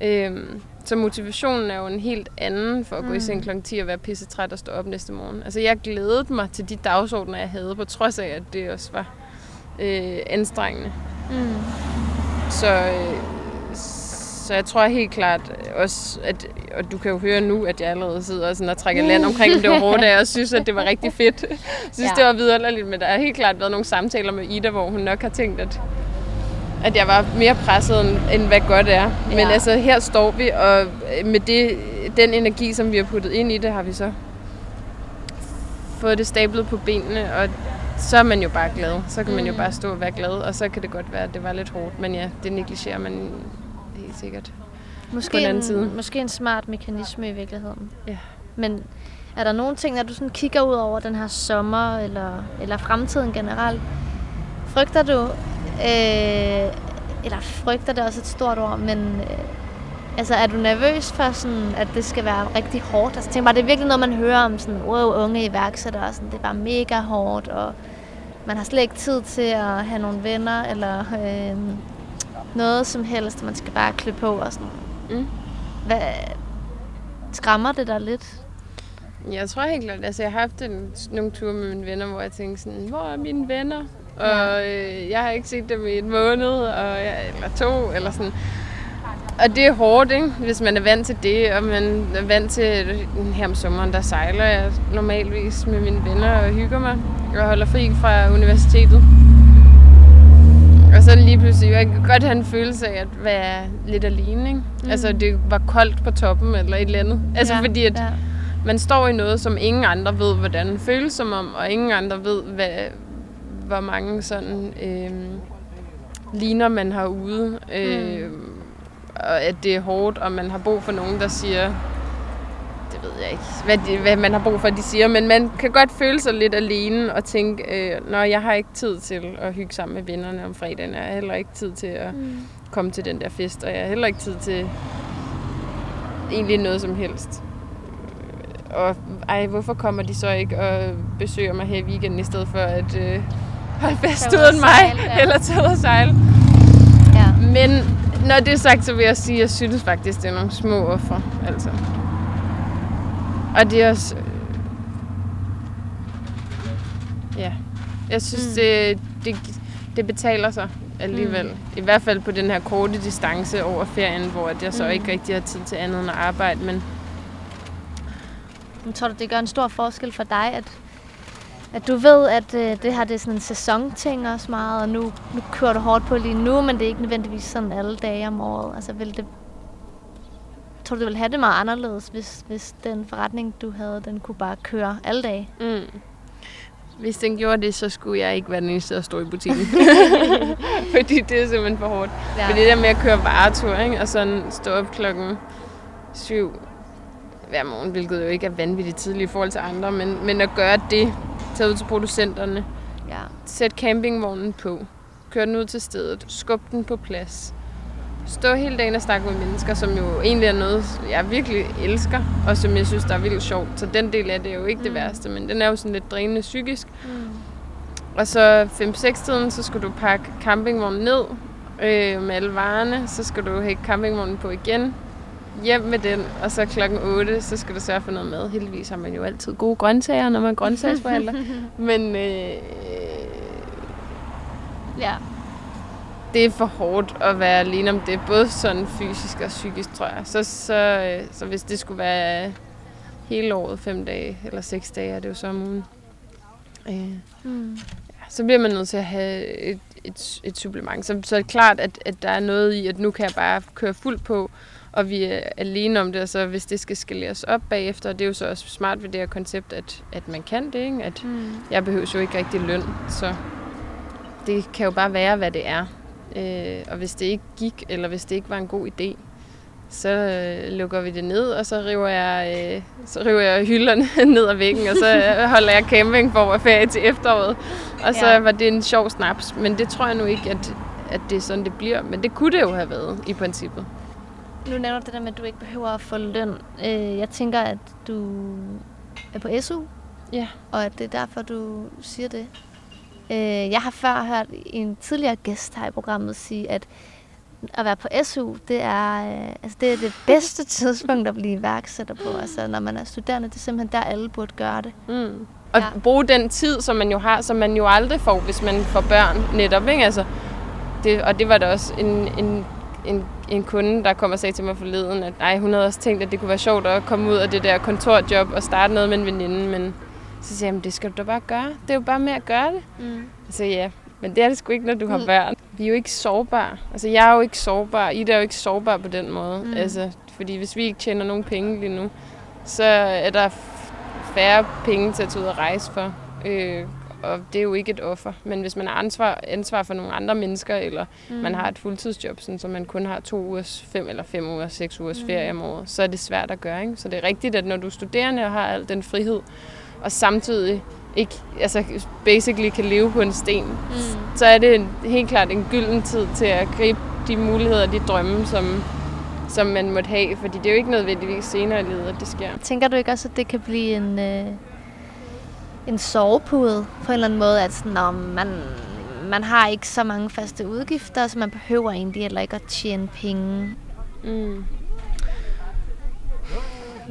Øhm, så motivationen er jo en helt anden for at gå i seng mm. kl. 10 og være pissetræt og stå op næste morgen. Altså jeg glædede mig til de dagsordner, jeg havde, på trods af, at det også var øh, anstrengende. Mm. Så, øh, så jeg tror helt klart også, at, og du kan jo høre nu, at jeg allerede sidder sådan og trækker land omkring det hårde, og jeg synes, at det var rigtig fedt. Jeg synes, ja. det var vidunderligt, men der har helt klart været nogle samtaler med Ida, hvor hun nok har tænkt, at at jeg var mere presset, end, end hvad godt er. Men ja. altså, her står vi, og med det, den energi, som vi har puttet ind i det, har vi så fået det stablet på benene, og så er man jo bare glad. Så kan man jo mm. bare stå og være glad, og så kan det godt være, at det var lidt hårdt, men ja, det negligerer man helt sikkert måske på den anden en, side. Måske en smart mekanisme i virkeligheden. Ja. Men er der nogle ting, når du sådan kigger ud over den her sommer, eller, eller fremtiden generelt, frygter du, øh, eller frygter det også et stort ord, men øh, altså er du nervøs for sådan, at det skal være rigtig hårdt? Altså tænk bare, det er virkelig noget, man hører om sådan, wow, unge iværksættere, sådan, det er bare mega hårdt, og man har slet ikke tid til at have nogle venner, eller øh, noget som helst, man skal bare klø på og sådan. Mm. Hvad, skræmmer det dig lidt? Jeg tror helt klart, altså jeg har haft en, nogle ture med mine venner, hvor jeg tænkte sådan, hvor er mine venner? Og øh, jeg har ikke set dem i en måned, og jeg, eller to, eller sådan. Og det er hårdt, ikke? hvis man er vant til det, og man er vant til, her om sommeren, der sejler jeg normalvis med mine venner og hygger mig, og holder fri fra universitetet. Og så lige pludselig, jeg kan godt have en følelse af at være lidt alene, ikke? Mm. Altså, det var koldt på toppen, eller et eller andet. Altså, ja, fordi at ja. man står i noget, som ingen andre ved, hvordan føles som om, og ingen andre ved, hvad, hvor mange sådan øh, ligner man har ude. Øh, mm. Og at det er hårdt, og man har brug for nogen, der siger, det ved jeg ikke, hvad, de, hvad man har brug for, de siger, men man kan godt føle sig lidt alene og tænke, øh, når jeg har ikke tid til at hygge sammen med vennerne om fredagen, jeg har heller ikke tid til at mm. komme til den der fest, og jeg har heller ikke tid til egentlig noget som helst. Og ej, hvorfor kommer de så ikke og besøger mig her i weekenden, i stedet for at øh, holde fest uden mig, sejle, ja. eller tage ud og sejle. Ja. Men når det er sagt, så vil jeg sige, at jeg synes faktisk, det er nogle små offer. Altså. Og det er også... Øh, ja. Jeg synes, mm. det, det, det betaler sig alligevel. Mm. I hvert fald på den her korte distance over ferien, hvor jeg så mm. ikke rigtig har tid til andet end at arbejde. Men jeg tror du, det gør en stor forskel for dig, at, at du ved, at øh, det her det er sådan en sæsonting også meget, og nu, nu kører du hårdt på lige nu, men det er ikke nødvendigvis sådan alle dage om året. Altså vil det tror du, du ville have det meget anderledes, hvis, hvis den forretning, du havde, den kunne bare køre alle dage? Mm. Hvis den gjorde det, så skulle jeg ikke være den eneste, der stå i butikken. Fordi det er simpelthen for hårdt. Ja. Fordi det der med at køre varetur, ikke? og sådan stå op klokken syv hver morgen, hvilket jo ikke er vanvittigt tidligt i forhold til andre, men, men at gøre det, tage ud til producenterne, ja. sæt campingvognen på, køre den ud til stedet, skub den på plads, stå hele dagen og snakke med mennesker, som jo egentlig er noget, jeg virkelig elsker, og som jeg synes, der er vildt sjovt. Så den del af det er jo ikke mm. det værste, men den er jo sådan lidt drænende psykisk. Mm. Og så 5-6-tiden, så skulle du pakke campingvognen ned øh, med alle varerne, så skal du hække campingvognen på igen, hjem med den, og så klokken 8, så skal du sørge for noget mad. Heldigvis har man jo altid gode grøntsager, når man er grøntsagsforhandler. Men øh, ja, det er for hårdt at være alene om det, både sådan fysisk og psykisk, tror jeg. Så, så, øh, så hvis det skulle være hele året, fem dage eller seks dage, er det jo så om ugen. Øh, mm. ja, så bliver man nødt til at have et, et, et supplement. Så, så er det klart, at, at der er noget i, at nu kan jeg bare køre fuldt på, og vi er alene om det, og så hvis det skal skaleres op bagefter, og det er jo så også smart ved det her koncept, at, at man kan det, ikke? at mm. jeg behøver jo ikke rigtig løn, så det kan jo bare være, hvad det er. Øh, og hvis det ikke gik, eller hvis det ikke var en god idé, så øh, lukker vi det ned, og så river jeg, øh, så river jeg hylderne ned ad væggen, og så øh, holder jeg camping for at ferie til efteråret. Og så ja. var det en sjov snaps, men det tror jeg nu ikke, at, at det er sådan, det bliver. Men det kunne det jo have været i princippet. Nu nævner du det der med, at du ikke behøver at få løn. Øh, jeg tænker, at du er på SU, ja. og at det er derfor, du siger det. Øh, jeg har før hørt en tidligere gæst her i programmet sige, at at være på SU, det er, øh, altså det er det bedste tidspunkt at blive iværksætter på. Altså når man er studerende, det er simpelthen der, alle burde gøre det. Mm. Og ja. bruge den tid, som man jo har, som man jo aldrig får, hvis man får børn netop. Ikke? Altså, det, og det var da også en, en, en, en kunde, der kom og sagde til mig forleden, at ej, hun havde også tænkt, at det kunne være sjovt at komme ud af det der kontorjob og starte noget med en veninde, men så siger jeg, det skal du da bare gøre. Det er jo bare med at gøre det. Mm. Så ja, men det er det sgu ikke, når du har mm. børn. Vi er jo ikke sårbare. Altså, jeg er jo ikke sårbar. Ida er jo ikke sårbar på den måde. Mm. Altså, fordi hvis vi ikke tjener nogen penge lige nu, så er der færre penge til at tage ud og rejse for. Øh, og det er jo ikke et offer. Men hvis man har ansvar, ansvar for nogle andre mennesker, eller mm. man har et fuldtidsjob, sådan, så man kun har to ugers, fem eller fem uger, seks ugers mm. ferie om året, så er det svært at gøre. Ikke? Så det er rigtigt, at når du er studerende og har al den frihed, og samtidig ikke, altså basically kan leve på en sten, mm. så er det en, helt klart en gylden tid til at gribe de muligheder, de drømme, som, som man måtte have, fordi det er jo ikke nødvendigvis senere i livet, at det sker. Tænker du ikke også, at det kan blive en, øh, en sovepude på en eller anden måde, at sådan, når man, man har ikke så mange faste udgifter, så man behøver egentlig heller ikke at tjene penge? Mm.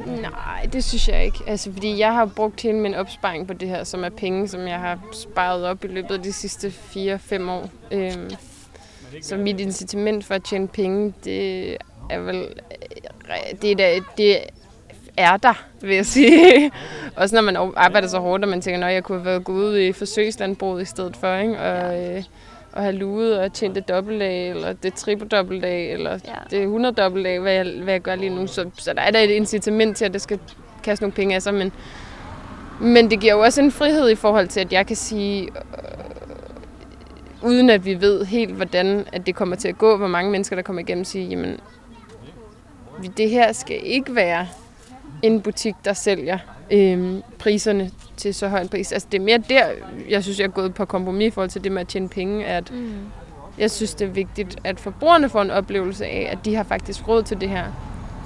Nej, det synes jeg ikke. Altså, fordi jeg har brugt hele min opsparing på det her, som er penge, som jeg har sparet op i løbet af de sidste 4-5 år. Øhm, så mit incitament for at tjene penge, det er vel... Øh, det er, da, det er der, vil jeg sige. Også når man arbejder så hårdt, og man tænker, at jeg kunne have været gået ud i forsøgslandbruget i stedet for. Ikke? Og, øh, at have luet og tjent det dobbelt af, eller det triple dobbelt af, eller ja. det 100 dobbelt af, hvad jeg, hvad jeg gør lige nu. Så, så der er da et incitament til, at det skal kaste nogle penge af sig, men, men det giver jo også en frihed i forhold til, at jeg kan sige, øh, uden at vi ved helt, hvordan at det kommer til at gå, hvor mange mennesker, der kommer igennem, sige, jamen, det her skal ikke være en butik, der sælger øh, priserne til så høj en pris. Altså det er mere der, jeg synes, jeg er gået på kompromis i forhold til det med at tjene penge, at mm. jeg synes, det er vigtigt, at forbrugerne får en oplevelse af, at de har faktisk råd til det her,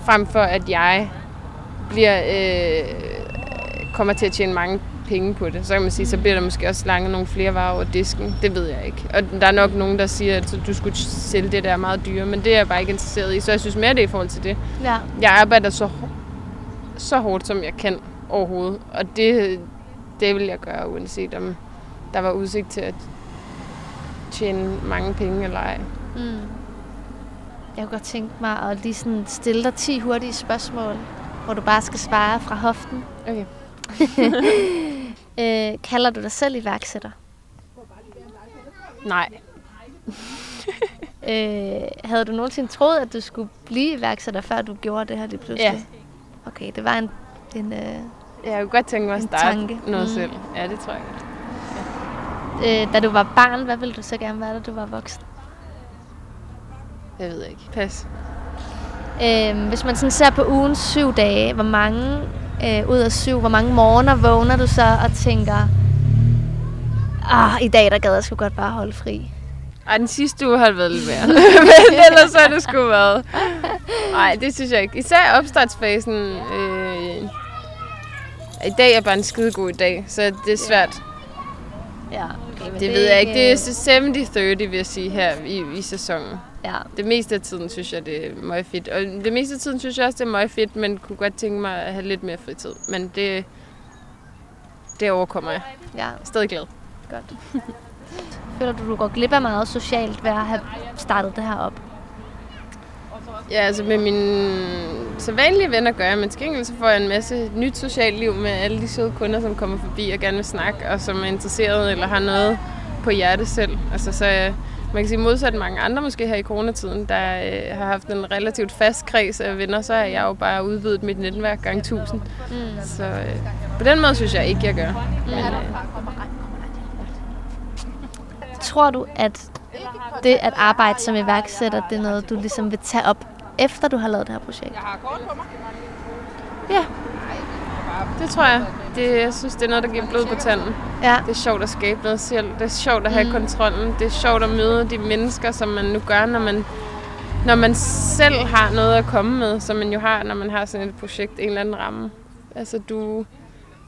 frem for at jeg bliver, øh, kommer til at tjene mange penge på det. Så kan man sige, så bliver der måske også langt nogle flere varer over disken. Det ved jeg ikke. Og der er nok nogen, der siger, at du skulle sælge det der meget dyre, men det er jeg bare ikke interesseret i. Så jeg synes mere, det er i forhold til det. Ja. Jeg arbejder så, så hårdt, som jeg kan overhovedet. Og det, det vil jeg gøre, uanset om der var udsigt til at tjene mange penge eller ej. Mm. Jeg kunne godt tænke mig at lige sådan stille dig 10 hurtige spørgsmål, hvor du bare skal svare fra hoften. Okay. øh, kalder du dig selv iværksætter? Nej. øh, havde du nogensinde troet, at du skulle blive iværksætter, før du gjorde det her det pludselig? Ja. Okay, det var en... en øh, jeg kunne godt tænke mig at starte tanke. noget mm. selv. Ja, det tror jeg Ja. Øh, da du var barn, hvad ville du så gerne være, da du var voksen? Jeg ved ikke. Pas. Øh, hvis man sådan ser på ugens syv dage, hvor mange øh, ud af syv, hvor mange morgener vågner du så og tænker, ah, i dag der gad jeg sgu godt bare holde fri? Ej, den sidste uge har det været lidt mere. Men ellers har det sgu været. Nej, det synes jeg ikke. Især opstartsfasen. Øh, I dag er bare en skide god dag, så det er svært. Ja, okay, det, det ved jeg ikke. Det er 70-30, vil jeg sige, her i, i sæsonen. Ja. Det meste af tiden synes jeg, det er meget fedt. Og det meste af tiden synes jeg også, det er meget fedt, men kunne godt tænke mig at have lidt mere fritid. Men det, det overkommer jeg. Ja. Stadig glad. Godt. Føler du, du går glip af meget socialt ved at have startet det her op? Ja, altså med mine sædvanlige venner gør jeg, men til gengæld så får jeg en masse nyt socialt liv med alle de søde kunder, som kommer forbi og gerne vil snakke, og som er interesseret eller har noget på hjerte selv. Altså så jeg, man kan sige modsat mange andre måske her i coronatiden, der øh, har haft en relativt fast kreds af venner, så har jeg jo bare udvidet mit netværk gang 1000. Mm. Så øh, på den måde synes jeg ikke, jeg gør. Men, øh, Tror du, at det at arbejde som iværksætter, det er noget, du ligesom vil tage op, efter du har lavet det her projekt? Ja, det tror jeg. Det, jeg synes, det er noget, der giver blod på tanden. Ja. Det er sjovt at skabe noget selv. Det er sjovt at have mm. kontrollen. Det er sjovt at møde de mennesker, som man nu gør, når man, når man selv har noget at komme med, som man jo har, når man har sådan et projekt, en eller anden ramme. Altså du,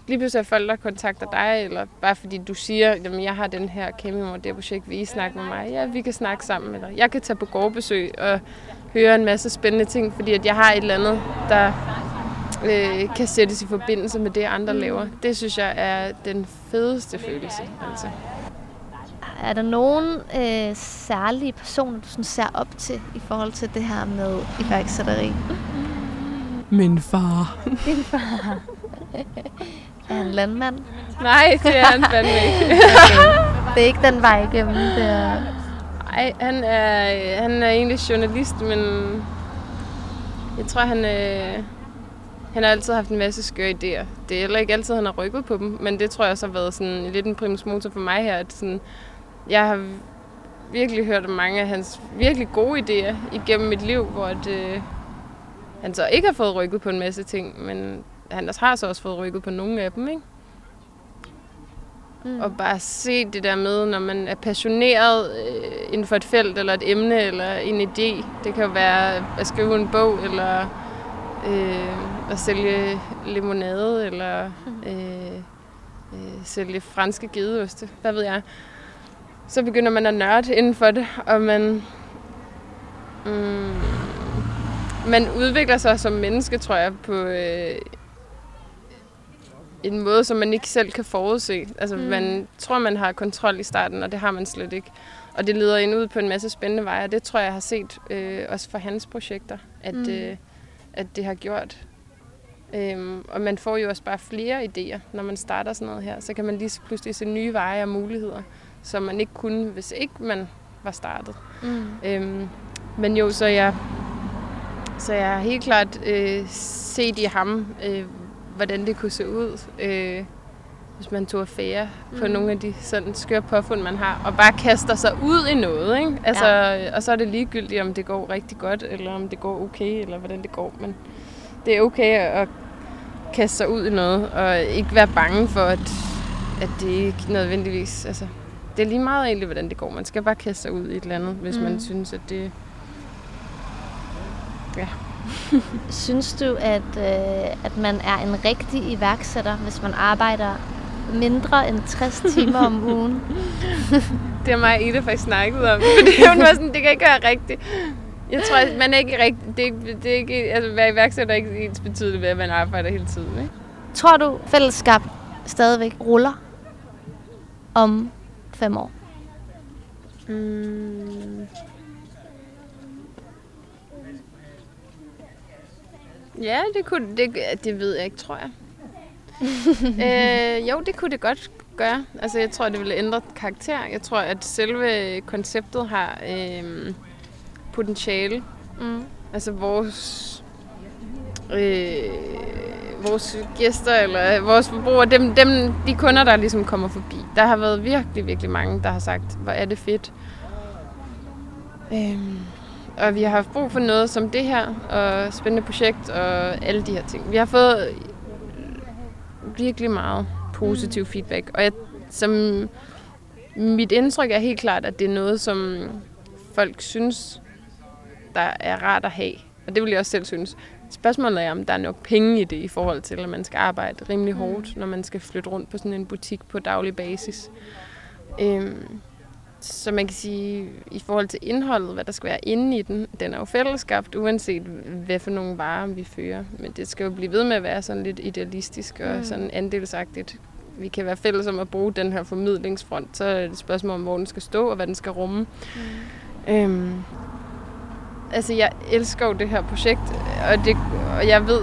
lige pludselig er folk, der kontakter dig, eller bare fordi du siger, at jeg har den her kæmpe det projekt, vil I snakke med mig? Ja, vi kan snakke sammen, eller jeg kan tage på gårdbesøg og høre en masse spændende ting, fordi at jeg har et eller andet, der øh, kan sættes i forbindelse med det, andre mm. laver. Det synes jeg er den fedeste følelse. Altså. Er der nogen øh, særlige personer, du sådan ser op til i forhold til det her med iværksætteri? Min far. Din far. er han landmand? Nej, det er han fandme ikke. okay. Det er ikke den vej igennem. Det er... Nej, han er, han er egentlig journalist, men jeg tror, han, øh, han har altid haft en masse skøre idéer. Det er heller ikke altid, han har rykket på dem, men det tror jeg også har været sådan lidt en primus motor for mig her. At sådan, jeg har virkelig hørt om mange af hans virkelig gode idéer igennem mit liv, hvor at, øh, han så ikke har fået rykket på en masse ting, men han har så også fået rykket på nogle af dem, ikke? Mm. Og bare se det der med, når man er passioneret øh, inden for et felt, eller et emne, eller en idé. Det kan jo være at skrive en bog, eller øh, at sælge limonade, eller øh, øh, sælge franske gedeoste, hvad ved jeg. Så begynder man at nørde inden for det, og man, mm, man udvikler sig som menneske, tror jeg, på øh, en måde, som man ikke selv kan forudse. Altså, mm. man tror, man har kontrol i starten, og det har man slet ikke. Og det leder ind ud på en masse spændende veje, og det tror jeg, jeg har set øh, også for hans projekter, at, mm. øh, at det har gjort. Øhm, og man får jo også bare flere idéer, når man starter sådan noget her. Så kan man lige pludselig se nye veje og muligheder, som man ikke kunne, hvis ikke man var startet. Mm. Øhm, men jo, så jeg, så jeg har helt klart øh, set i ham, øh, hvordan det kunne se ud, øh, hvis man tog affære mm. på nogle af de sådan skøre påfund, man har, og bare kaster sig ud i noget. Ikke? Altså, ja. Og så er det ligegyldigt, om det går rigtig godt, eller om det går okay, eller hvordan det går. Men det er okay at, kaste sig ud i noget, og ikke være bange for, at, at det ikke nødvendigvis... Altså, det er lige meget egentlig, hvordan det går. Man skal bare kaste sig ud i et eller andet, hvis mm. man synes, at det... Ja. synes du, at, øh, at man er en rigtig iværksætter, hvis man arbejder mindre end 60 timer om ugen? det har mig og Ida faktisk snakket om. Fordi hun var sådan, det kan ikke være rigtigt. Jeg tror, at man er ikke rigtig... Det er ikke, det er ikke, altså, at være iværksætter er ikke ens betydeligt ved, at man arbejder hele tiden. Ikke? Tror du, fællesskab stadigvæk ruller om fem år? Mm. Ja, det, kunne, det, det ved jeg ikke, tror jeg. øh, jo, det kunne det godt gøre. Altså, jeg tror, det ville ændre karakter. Jeg tror, at selve konceptet har øh, potentiale. Mm. Altså, vores, øh, vores gæster eller vores forbrugere, dem, dem, de kunder, der ligesom kommer forbi. Der har været virkelig, virkelig mange, der har sagt, hvor er det fedt. Øh, og vi har haft brug for noget som det her, og spændende projekt, og alle de her ting. Vi har fået virkelig meget positiv mm. feedback, og jeg, som mit indtryk er helt klart, at det er noget, som folk synes, der er rart at have. Og det vil jeg også selv synes. Spørgsmålet er, om der er nok penge i det i forhold til, at man skal arbejde rimelig mm. hårdt, når man skal flytte rundt på sådan en butik på daglig basis. Øhm, så man kan sige, i forhold til indholdet, hvad der skal være inde i den, den er jo fællesskabt, uanset hvad for nogle varer vi fører. Men det skal jo blive ved med at være sådan lidt idealistisk og mm. sådan andelsagtigt. Vi kan være fælles om at bruge den her formidlingsfront, så er det et spørgsmål om, hvor den skal stå og hvad den skal rumme. Mm. Øhm, altså, jeg elsker jo det her projekt, og, det, og jeg ved,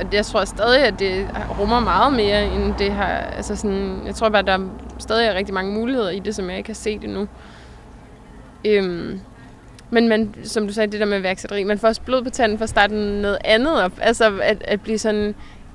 og jeg tror stadig, at det rummer meget mere end det her. Altså sådan, jeg tror bare, der er stadig er rigtig mange muligheder i det, som jeg ikke har set endnu. Øhm, men man, som du sagde, det der med værksætteri, man får også blod på tanden for at starte noget andet op. Altså at, at blive sådan,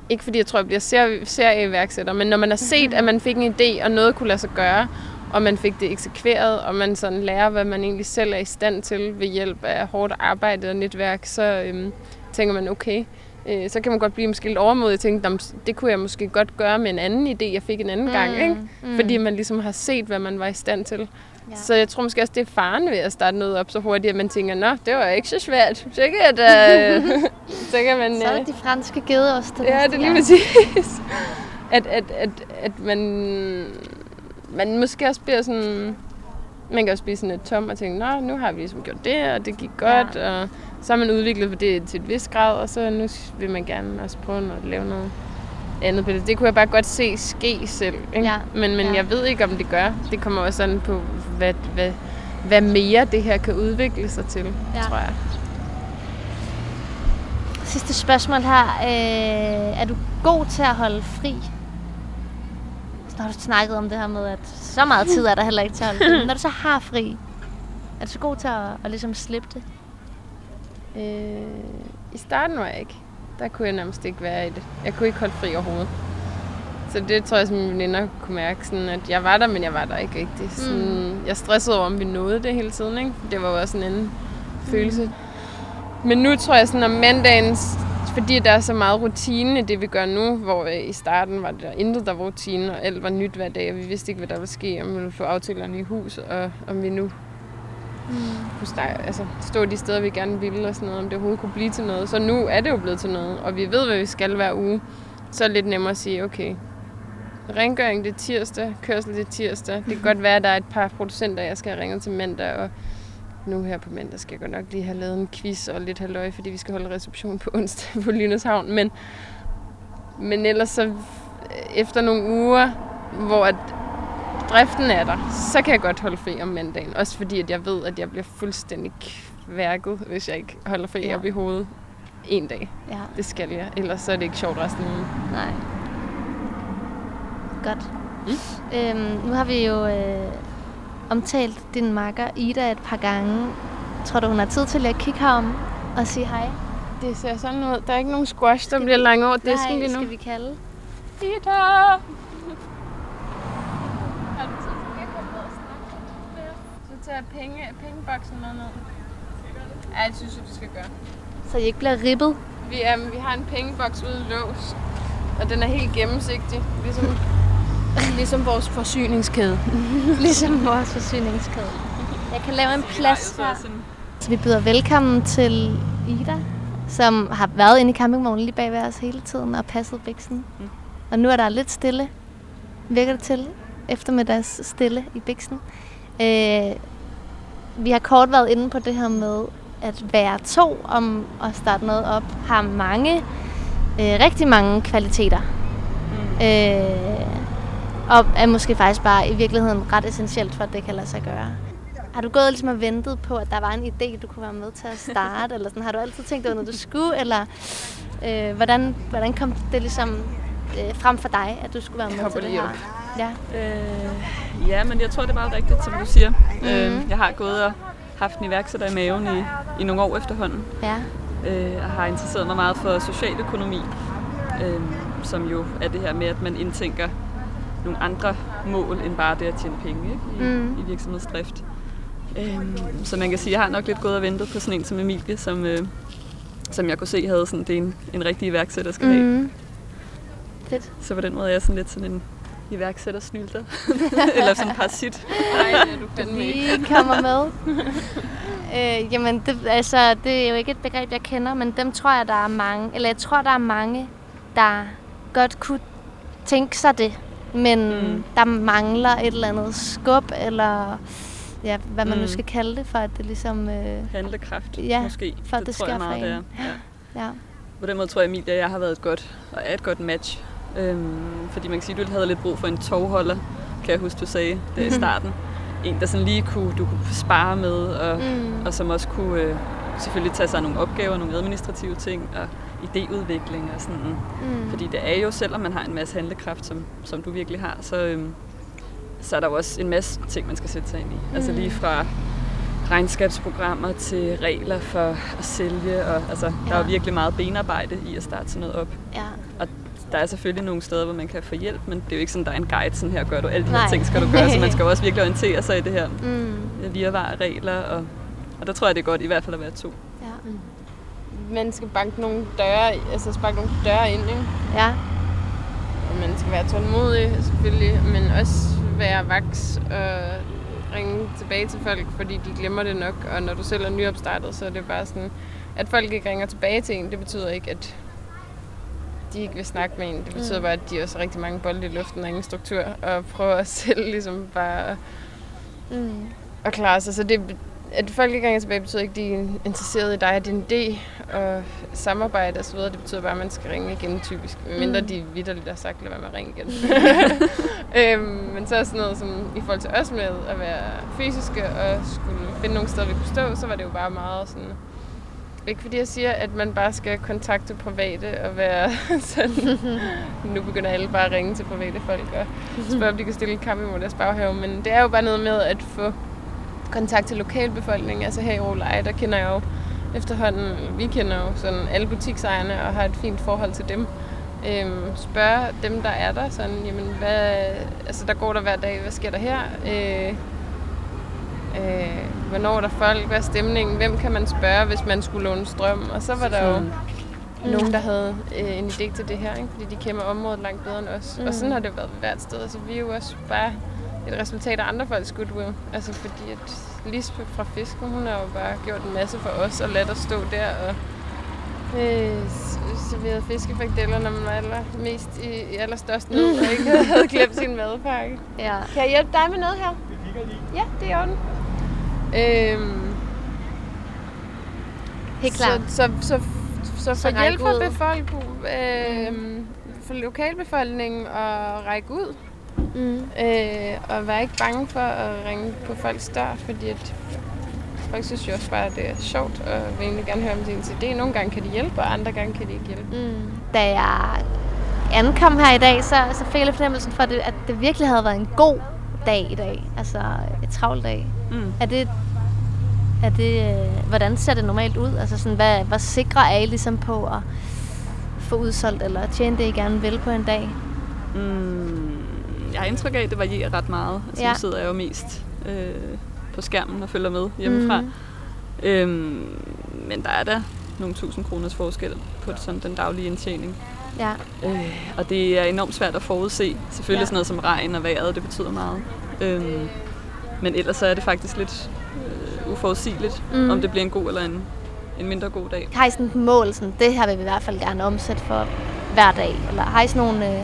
ikke fordi jeg tror, jeg bliver ser, serieværksætter, men når man har set, at man fik en idé, og noget kunne lade sig gøre, og man fik det eksekveret, og man sådan lærer, hvad man egentlig selv er i stand til ved hjælp af hårdt arbejde og netværk, så øhm, tænker man, okay, øh, så kan man godt blive måske lidt overmodig og tænke, det kunne jeg måske godt gøre med en anden idé, jeg fik en anden mm, gang. Ikke? Mm. Fordi man ligesom har set, hvad man var i stand til. Ja. Så jeg tror måske også, det er faren ved at starte noget op så hurtigt, at man tænker, nå, det var ikke så svært. Så kan, at, uh, så kan man... så er det de franske gedeost. Ja, det er lige præcis. at, at, at, at man, man måske også bliver sådan... Man kan også blive sådan lidt tom og tænke, nå, nu har vi ligesom gjort det, og det gik godt, ja. og så har man udviklet for det til et vis grad, og så nu vil man gerne også prøve at lave noget andet på det. Det kunne jeg bare godt se ske selv. Ikke? Ja. Men, men ja. jeg ved ikke, om det gør. Det kommer også sådan på, hvad, hvad, hvad mere det her kan udvikle sig til, ja. tror jeg. Sidste spørgsmål her. Øh, er du god til at holde fri? Så har du snakket om det her med, at så meget tid er der heller ikke til at holde fri. Men når du så har fri, er du så god til at, at ligesom slippe det? Øh, I starten var jeg ikke. Der kunne jeg nærmest ikke være i det. Jeg kunne ikke holde fri overhovedet. Så det tror jeg, at mine veninder kunne mærke, sådan, at jeg var der, men jeg var der ikke rigtig. Sådan, mm. Jeg stressede over, om vi nåede det hele tiden. Ikke? Det var jo også en anden mm. følelse. Men nu tror jeg, sådan om mandagen, fordi der er så meget rutine i det, vi gør nu, hvor i starten var der intet, der var rutine, og alt var nyt hver dag, og vi vidste ikke, hvad der ville ske, om vi ville få aftalerne i hus, og om vi nu mm. kunne starte, altså, stå de steder, vi gerne ville, og sådan noget, om det overhovedet kunne blive til noget. Så nu er det jo blevet til noget, og vi ved, hvad vi skal hver uge. Så er det lidt nemmere at sige, okay, rengøring det er tirsdag, kørsel det er tirsdag. Det kan godt være, at der er et par producenter, jeg skal have ringet til mandag, og nu her på mandag skal jeg godt nok lige have lavet en quiz og lidt halvøje, fordi vi skal holde reception på onsdag på Lyneshavn. Men, men ellers så efter nogle uger, hvor at driften er der, så kan jeg godt holde fri om mandagen. Også fordi, at jeg ved, at jeg bliver fuldstændig kværket, hvis jeg ikke holder fri ja. op i hovedet en dag. Ja. Det skal jeg. Ellers så er det ikke sjovt resten af ugen. Nej. Godt. Mm. Øhm, nu har vi jo øh, omtalt din makker Ida et par gange. Tror du, hun har tid til at kigge herom og sige hej? Det ser sådan ud. Der er ikke nogen squash, der skal bliver lange over disken lige nu. skal vi kalde? Ida! Tage penge, pengeboksen med ned? Ja, det synes jeg, du skal gøre. Så I ikke bliver ribbet? Vi, um, vi har en pengeboks ude i lås. Og den er helt gennemsigtig, ligesom, ligesom vores forsyningskæde. ligesom vores forsyningskæde. Jeg kan lave en plads her. Så vi byder velkommen til Ida, som har været inde i campingvognen lige bag ved os hele tiden og passet biksen. Mm. Og nu er der lidt stille, virker det til, eftermiddags stille i biksen. Øh, vi har kort været inde på det her med at være to om at starte noget op, har mange, øh, rigtig mange kvaliteter. Mm. Øh, og er måske faktisk bare i virkeligheden ret essentielt for, at det kan lade sig gøre. Har du gået ligesom og ventet på, at der var en idé, du kunne være med til at starte? eller sådan? Har du altid tænkt, det var noget, du skulle? Eller øh, hvordan, hvordan kom det ligesom øh, frem for dig, at du skulle være med til det her? Ja. Øh, ja, men jeg tror, det er meget rigtigt, som du siger. Mm-hmm. Øh, jeg har gået og haft en iværksætter i maven i, i nogle år efterhånden. Ja. Øh, og har interesseret mig meget for socialøkonomi, øh, som jo er det her med, at man indtænker nogle andre mål end bare det at tjene penge ikke? I, mm. i virksomhedsdrift. Øh, så man kan sige, at jeg har nok lidt gået og ventet på sådan en som Emilie, som, øh, som jeg kunne se havde sådan, det er en, en rigtig iværksætter skal mm. have. Fedt. Så på den måde er jeg sådan lidt sådan en iværksætter snylter. Eller sådan en parasit. Nej, du fandme ikke. kommer med. øh, jamen, det, altså, det er jo ikke et begreb, jeg kender, men dem tror jeg, der er mange, eller jeg tror, der er mange, der godt kunne tænke sig det, men mm. der mangler et eller andet skub, eller ja, hvad man mm. nu skal kalde det, for at det ligesom... Øh, Handlekraft, ja, måske. for at det, det sker for en. Det er. Ja. ja. På den måde tror jeg, Emilia og jeg har været et godt, og er et godt match. Øhm, fordi man kan sige, at du havde lidt brug for en tovholder, kan jeg huske, du sagde det i mhm. starten. En, der sådan lige kunne, du kunne spare med, og, mm. og som også kunne øh, selvfølgelig tage sig nogle opgaver, nogle administrative ting, og idéudvikling og sådan. Mm. Fordi det er jo, selvom man har en masse handlekraft, som, som du virkelig har, så, øhm, så er der jo også en masse ting, man skal sætte sig ind i. Mm. Altså lige fra regnskabsprogrammer til regler for at sælge. Og, altså, ja. Der er jo virkelig meget benarbejde i at starte sådan noget op. Ja. Der er selvfølgelig nogle steder, hvor man kan få hjælp, men det er jo ikke sådan, der er en guide, sådan her gør du alle de her ting, skal du gøre, så man skal jo også virkelig orientere sig i det her mm. virvare regler, og, og der tror jeg, det er godt i hvert fald at være to. Ja. Mm. Man skal banke nogle døre, altså sparke nogle døre ind, ikke? Ja. Og man skal være tålmodig, selvfølgelig, men også være vaks og ringe tilbage til folk, fordi de glemmer det nok, og når du selv er nyopstartet, så er det bare sådan, at folk ikke ringer tilbage til en, det betyder ikke, at de ikke vil snakke med en. Det betyder mm. bare, at de også har rigtig mange bolde i luften og ingen struktur, og prøver at selv ligesom bare mm. at klare sig. Så det, at folk ikke ringer tilbage, betyder ikke, at de er interesseret i dig og din idé og samarbejde osv. Det betyder bare, at man skal ringe igen typisk. Mindre mm. de vidderligt har sagt, lad være med at ringe igen. øhm, men så er sådan noget som i forhold til os med at være fysiske og skulle finde nogle steder, vi kunne stå, så var det jo bare meget sådan ikke fordi jeg siger, at man bare skal kontakte private og være sådan... nu begynder alle bare at ringe til private folk og spørge, om de kan stille en kamp imod deres baghave. Men det er jo bare noget med at få kontakt til lokalbefolkningen. Altså her i Roleje, der kender jeg jo efterhånden, vi kender jo sådan alle butiksejerne og har et fint forhold til dem. Øhm, spørge dem, der er der, sådan, jamen, hvad, altså, der går der hver dag, hvad sker der her? Øh, øh, hvornår er der folk, hvad er stemningen, hvem kan man spørge, hvis man skulle låne strøm. Og så var der jo mm. nogen, der havde øh, en idé til det her, ikke? fordi de kender området langt bedre end os. Mm. Og sådan har det været hvert sted. Altså, vi er jo også bare et resultat af andre folks goodwill. Altså fordi at Lisbeth fra Fisken, hun har jo bare gjort en masse for os og ladt os stå der og øh, serveret fiskefrikadeller, når man var allermest i, i allerstørst nød og ikke havde glemt sin madpakke. Ja. Kan jeg hjælpe dig med noget her? Ja, det er orden. Øhm, Helt klart. Så, så, så, så, så for hjælp for, befolk, øh, for lokalbefolkningen at række ud. Mm. Øh, og være ikke bange for at ringe på folks dør, fordi at folk synes jo også bare, at det er sjovt, og vil egentlig gerne høre om din idé. Nogle gange kan de hjælpe, og andre gange kan de ikke hjælpe. Mm. Da jeg ankom her i dag, så, så fik jeg fornemmelsen for, at det, at det virkelig havde været en god dag i dag. Altså et travlt dag. Mm. Er det, er det, øh, hvordan ser det normalt ud? Altså sådan, hvad, hvad sikre er I ligesom på at få udsolgt eller tjene det, I gerne vil på en dag? Mm, jeg har indtryk af, at det varierer ret meget. Altså, ja. Nu sidder jeg jo mest øh, på skærmen og følger med hjemmefra. Mm. Øhm, men der er der nogle tusind kroners forskel på sådan den daglige indtjening. Ja. Øh, og det er enormt svært at forudse. Selvfølgelig Ja. sådan noget som regn og vejret, det betyder meget. Øhm, men ellers så er det faktisk lidt øh, uforudsigeligt, Mm. om det bliver en god eller en, en mindre god dag. Har I sådan et mål, sådan, det her vil vi i hvert fald gerne omsætte for hver dag? Eller har I sådan nogle... Øh,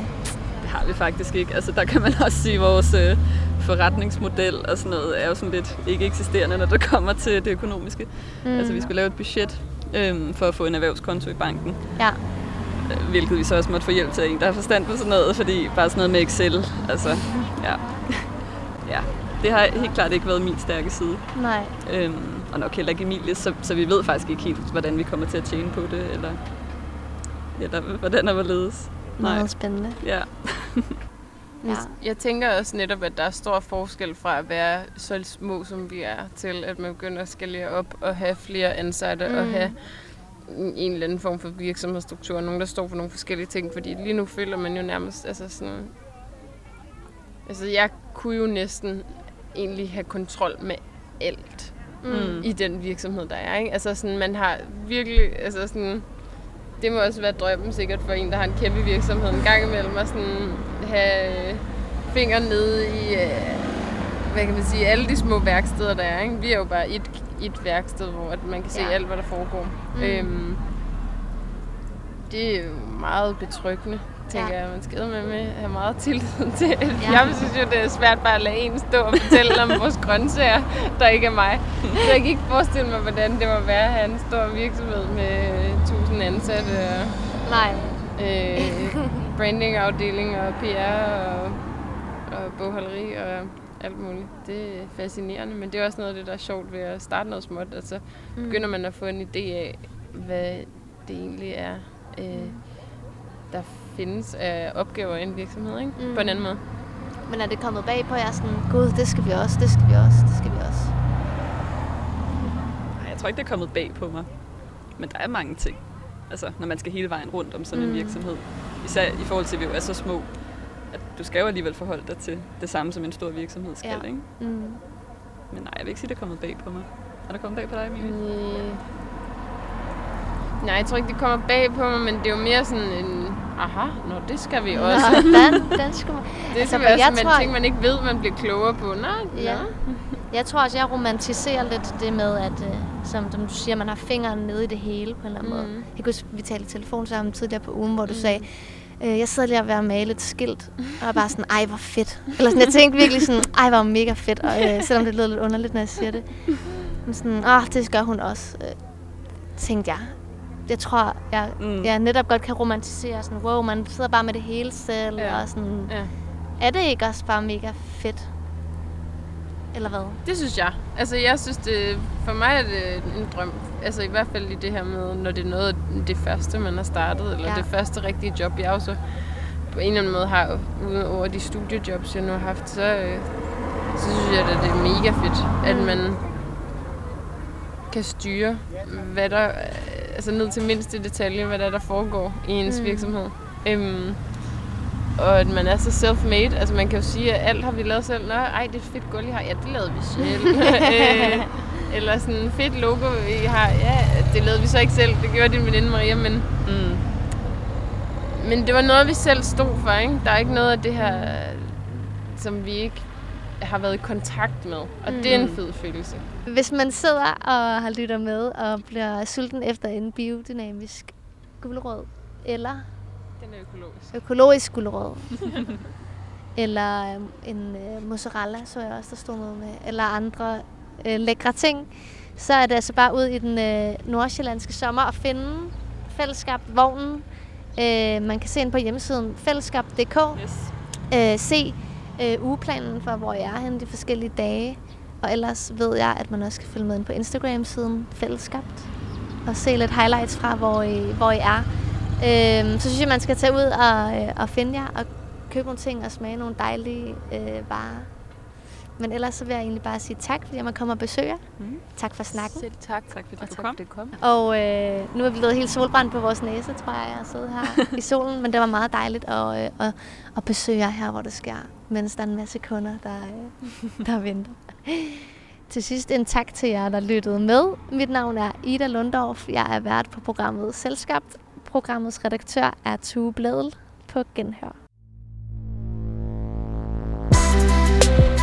Det har vi faktisk ikke. Altså der kan man også sige, at vores øh, forretningsmodel og sådan noget er jo sådan lidt ikke eksisterende, når det kommer til det økonomiske. Mm. Altså vi skulle lave et budget øhm, for at få en erhvervskonto i banken. Ja. Øh, Hvilket vi så også måtte få hjælp til en, der har forstand på sådan noget, fordi bare sådan noget med Excel, altså, ja. ja. Det har helt klart ikke været min stærke side. Nej. Øhm, og nok heller ikke Emilie, så, så vi ved faktisk ikke helt, hvordan vi kommer til at tjene på det, eller, eller hvordan og hvorledes. Meget spændende. Ja. Ja. Jeg tænker også netop, at der er stor forskel fra at være så små, som vi er, til at man begynder at skalere op og have flere ansatte mm. og have en eller anden form for virksomhedsstruktur. Nogen, der står for nogle forskellige ting. Fordi lige nu føler man jo nærmest... Altså sådan, altså jeg kunne jo næsten egentlig have kontrol med alt Mm. i den virksomhed, der er. Ikke? Altså sådan, man har virkelig... Altså sådan, det må også være drømmen sikkert for en, der har en kæmpe virksomhed en gang imellem, at sådan have fingeren nede i, øh, hvad kan man sige, alle de små værksteder, der er. Ikke? Vi er jo bare et, et værksted, hvor at man kan se Ja. alt, hvad der foregår. Mm. Øhm, det er jo meget betryggende, tænker Ja. jeg. Man skal med med have meget tillid til. Ja. Jeg synes jo, det er svært bare at lade en stå og fortælle om vores grøntsager, der ikke er mig. Så jeg kan ikke forestille mig, hvordan det må være at have en stor virksomhed med 1000 ansatte og Nej. øh, brandingafdeling og PR og, og bogholderi og alt muligt. Det er fascinerende, men det er også noget af det, der er sjovt ved at starte noget småt. Altså, Mm. begynder man at få en idé af, hvad det egentlig er, øh, der findes af opgaver i en virksomhed, ikke? Mm. På en anden måde. Men er det kommet bag på jer sådan, gud, det skal vi også, det skal vi også, det skal vi også? Nej, jeg tror ikke, det er kommet bag på mig. Men der er mange ting. Altså, når man skal hele vejen rundt om sådan mm. Mm. en virksomhed. Især i forhold til, at vi jo er så små, at du skal jo alligevel forholde dig til det samme, som en stor virksomhed skal, Ja. ikke? Mm. Men nej, jeg vil ikke sige, det er kommet bag på mig. Er det kommet bag på dig, Emilie? Mm. Nej, jeg tror ikke, det kommer bag på mig, men det er jo mere sådan en, aha, nå, det skal vi også. Nå, den, den skulle man... Det Altså, skal vi også, jeg men tror- ting, man ikke ved, man bliver klogere på. Nej, Ja. ja. Jeg tror også, jeg romantiserer lidt det med, at øh, som, som du siger, man har fingeren nede i det hele på en eller anden mm. måde. Jeg huske, vi talte i telefon sammen tidligere på ugen, hvor du mm. sagde, øh, jeg sidder lige og ved at male et skilt, og jeg er bare sådan, ej, hvor fedt. Eller sådan, jeg tænkte virkelig sådan, ej, hvor mega fedt, og, øh, selvom det lyder lidt underligt, når jeg siger det. Men sådan, åh, det gør hun også, øh, tænkte jeg. Jeg tror, jeg, mm. Jeg netop godt kan romantisere sådan, wow, man sidder bare med det hele selv, ja. Og sådan, ja. er det ikke også bare mega fedt? Eller hvad? Det synes jeg. Altså, jeg synes, det, for mig er det en drøm. Altså, i hvert fald i det her med, når det er noget af det første, man har startet, eller Ja. det første rigtige job, jeg også på en eller anden måde har, uden over de studiejobs, jeg nu har haft, så, øh, så synes jeg, at det er mega fedt, at Mm. man kan styre, hvad der, altså ned til mindste detalje, hvad der, er, der foregår i ens Mm. virksomhed. Øhm, og at man er så self-made. Altså man kan jo sige, at alt har vi lavet selv. Nå, ej, det er fedt gulv, I har. Ja, det lavede vi selv. øh, eller sådan en fedt logo, I har. Ja, det lavede vi så ikke selv. Det gjorde din veninde Maria, men, Mm. men det var noget, vi selv stod for, ikke? Der er ikke noget af det her, som vi ikke har været i kontakt med. Og mm. det er en fed følelse. Hvis man sidder og har lytter med og bliver sulten efter en biodynamisk gulerod, eller Den er økologisk. økologisk gulerod, eller øhm, en øh, mozzarella, så jeg også, der stod noget med, eller andre øh, lækre ting, så er det altså bare ud i den øh, nordsjællandske sommer at finde fællesskabt vognen. Øh, man kan se ind på hjemmesiden fællesskab.dk, Yes. øh, se øh, ugeplanen for, hvor jeg er henne de forskellige dage. Og ellers ved jeg, at man også kan følge med ind på Instagram-siden Fællesskabt. Og se lidt highlights fra, hvor I, hvor I er. Øh, så synes jeg, man skal tage ud og, øh, og finde jer og købe nogle ting og smage nogle dejlige øh, varer. Men ellers så vil jeg egentlig bare sige tak, fordi jeg kommer og besøger. Mm. Tak for snakken. Selv tak. Tak fordi Og du tak, kom. for det kom. Og øh, nu er vi blevet helt solbrændt på vores næse, tror jeg, jeg sidder her i solen. Men det var meget dejligt at, øh, at, at besøge jer her, hvor det sker, mens der er en masse kunder, der, øh, der venter. Til sidst en tak til jer, der lyttede med. Mit navn er Ida Lundorf. Jeg er vært på programmet Selskab. Programmets redaktør er Tue Blædel. På genhør. thank you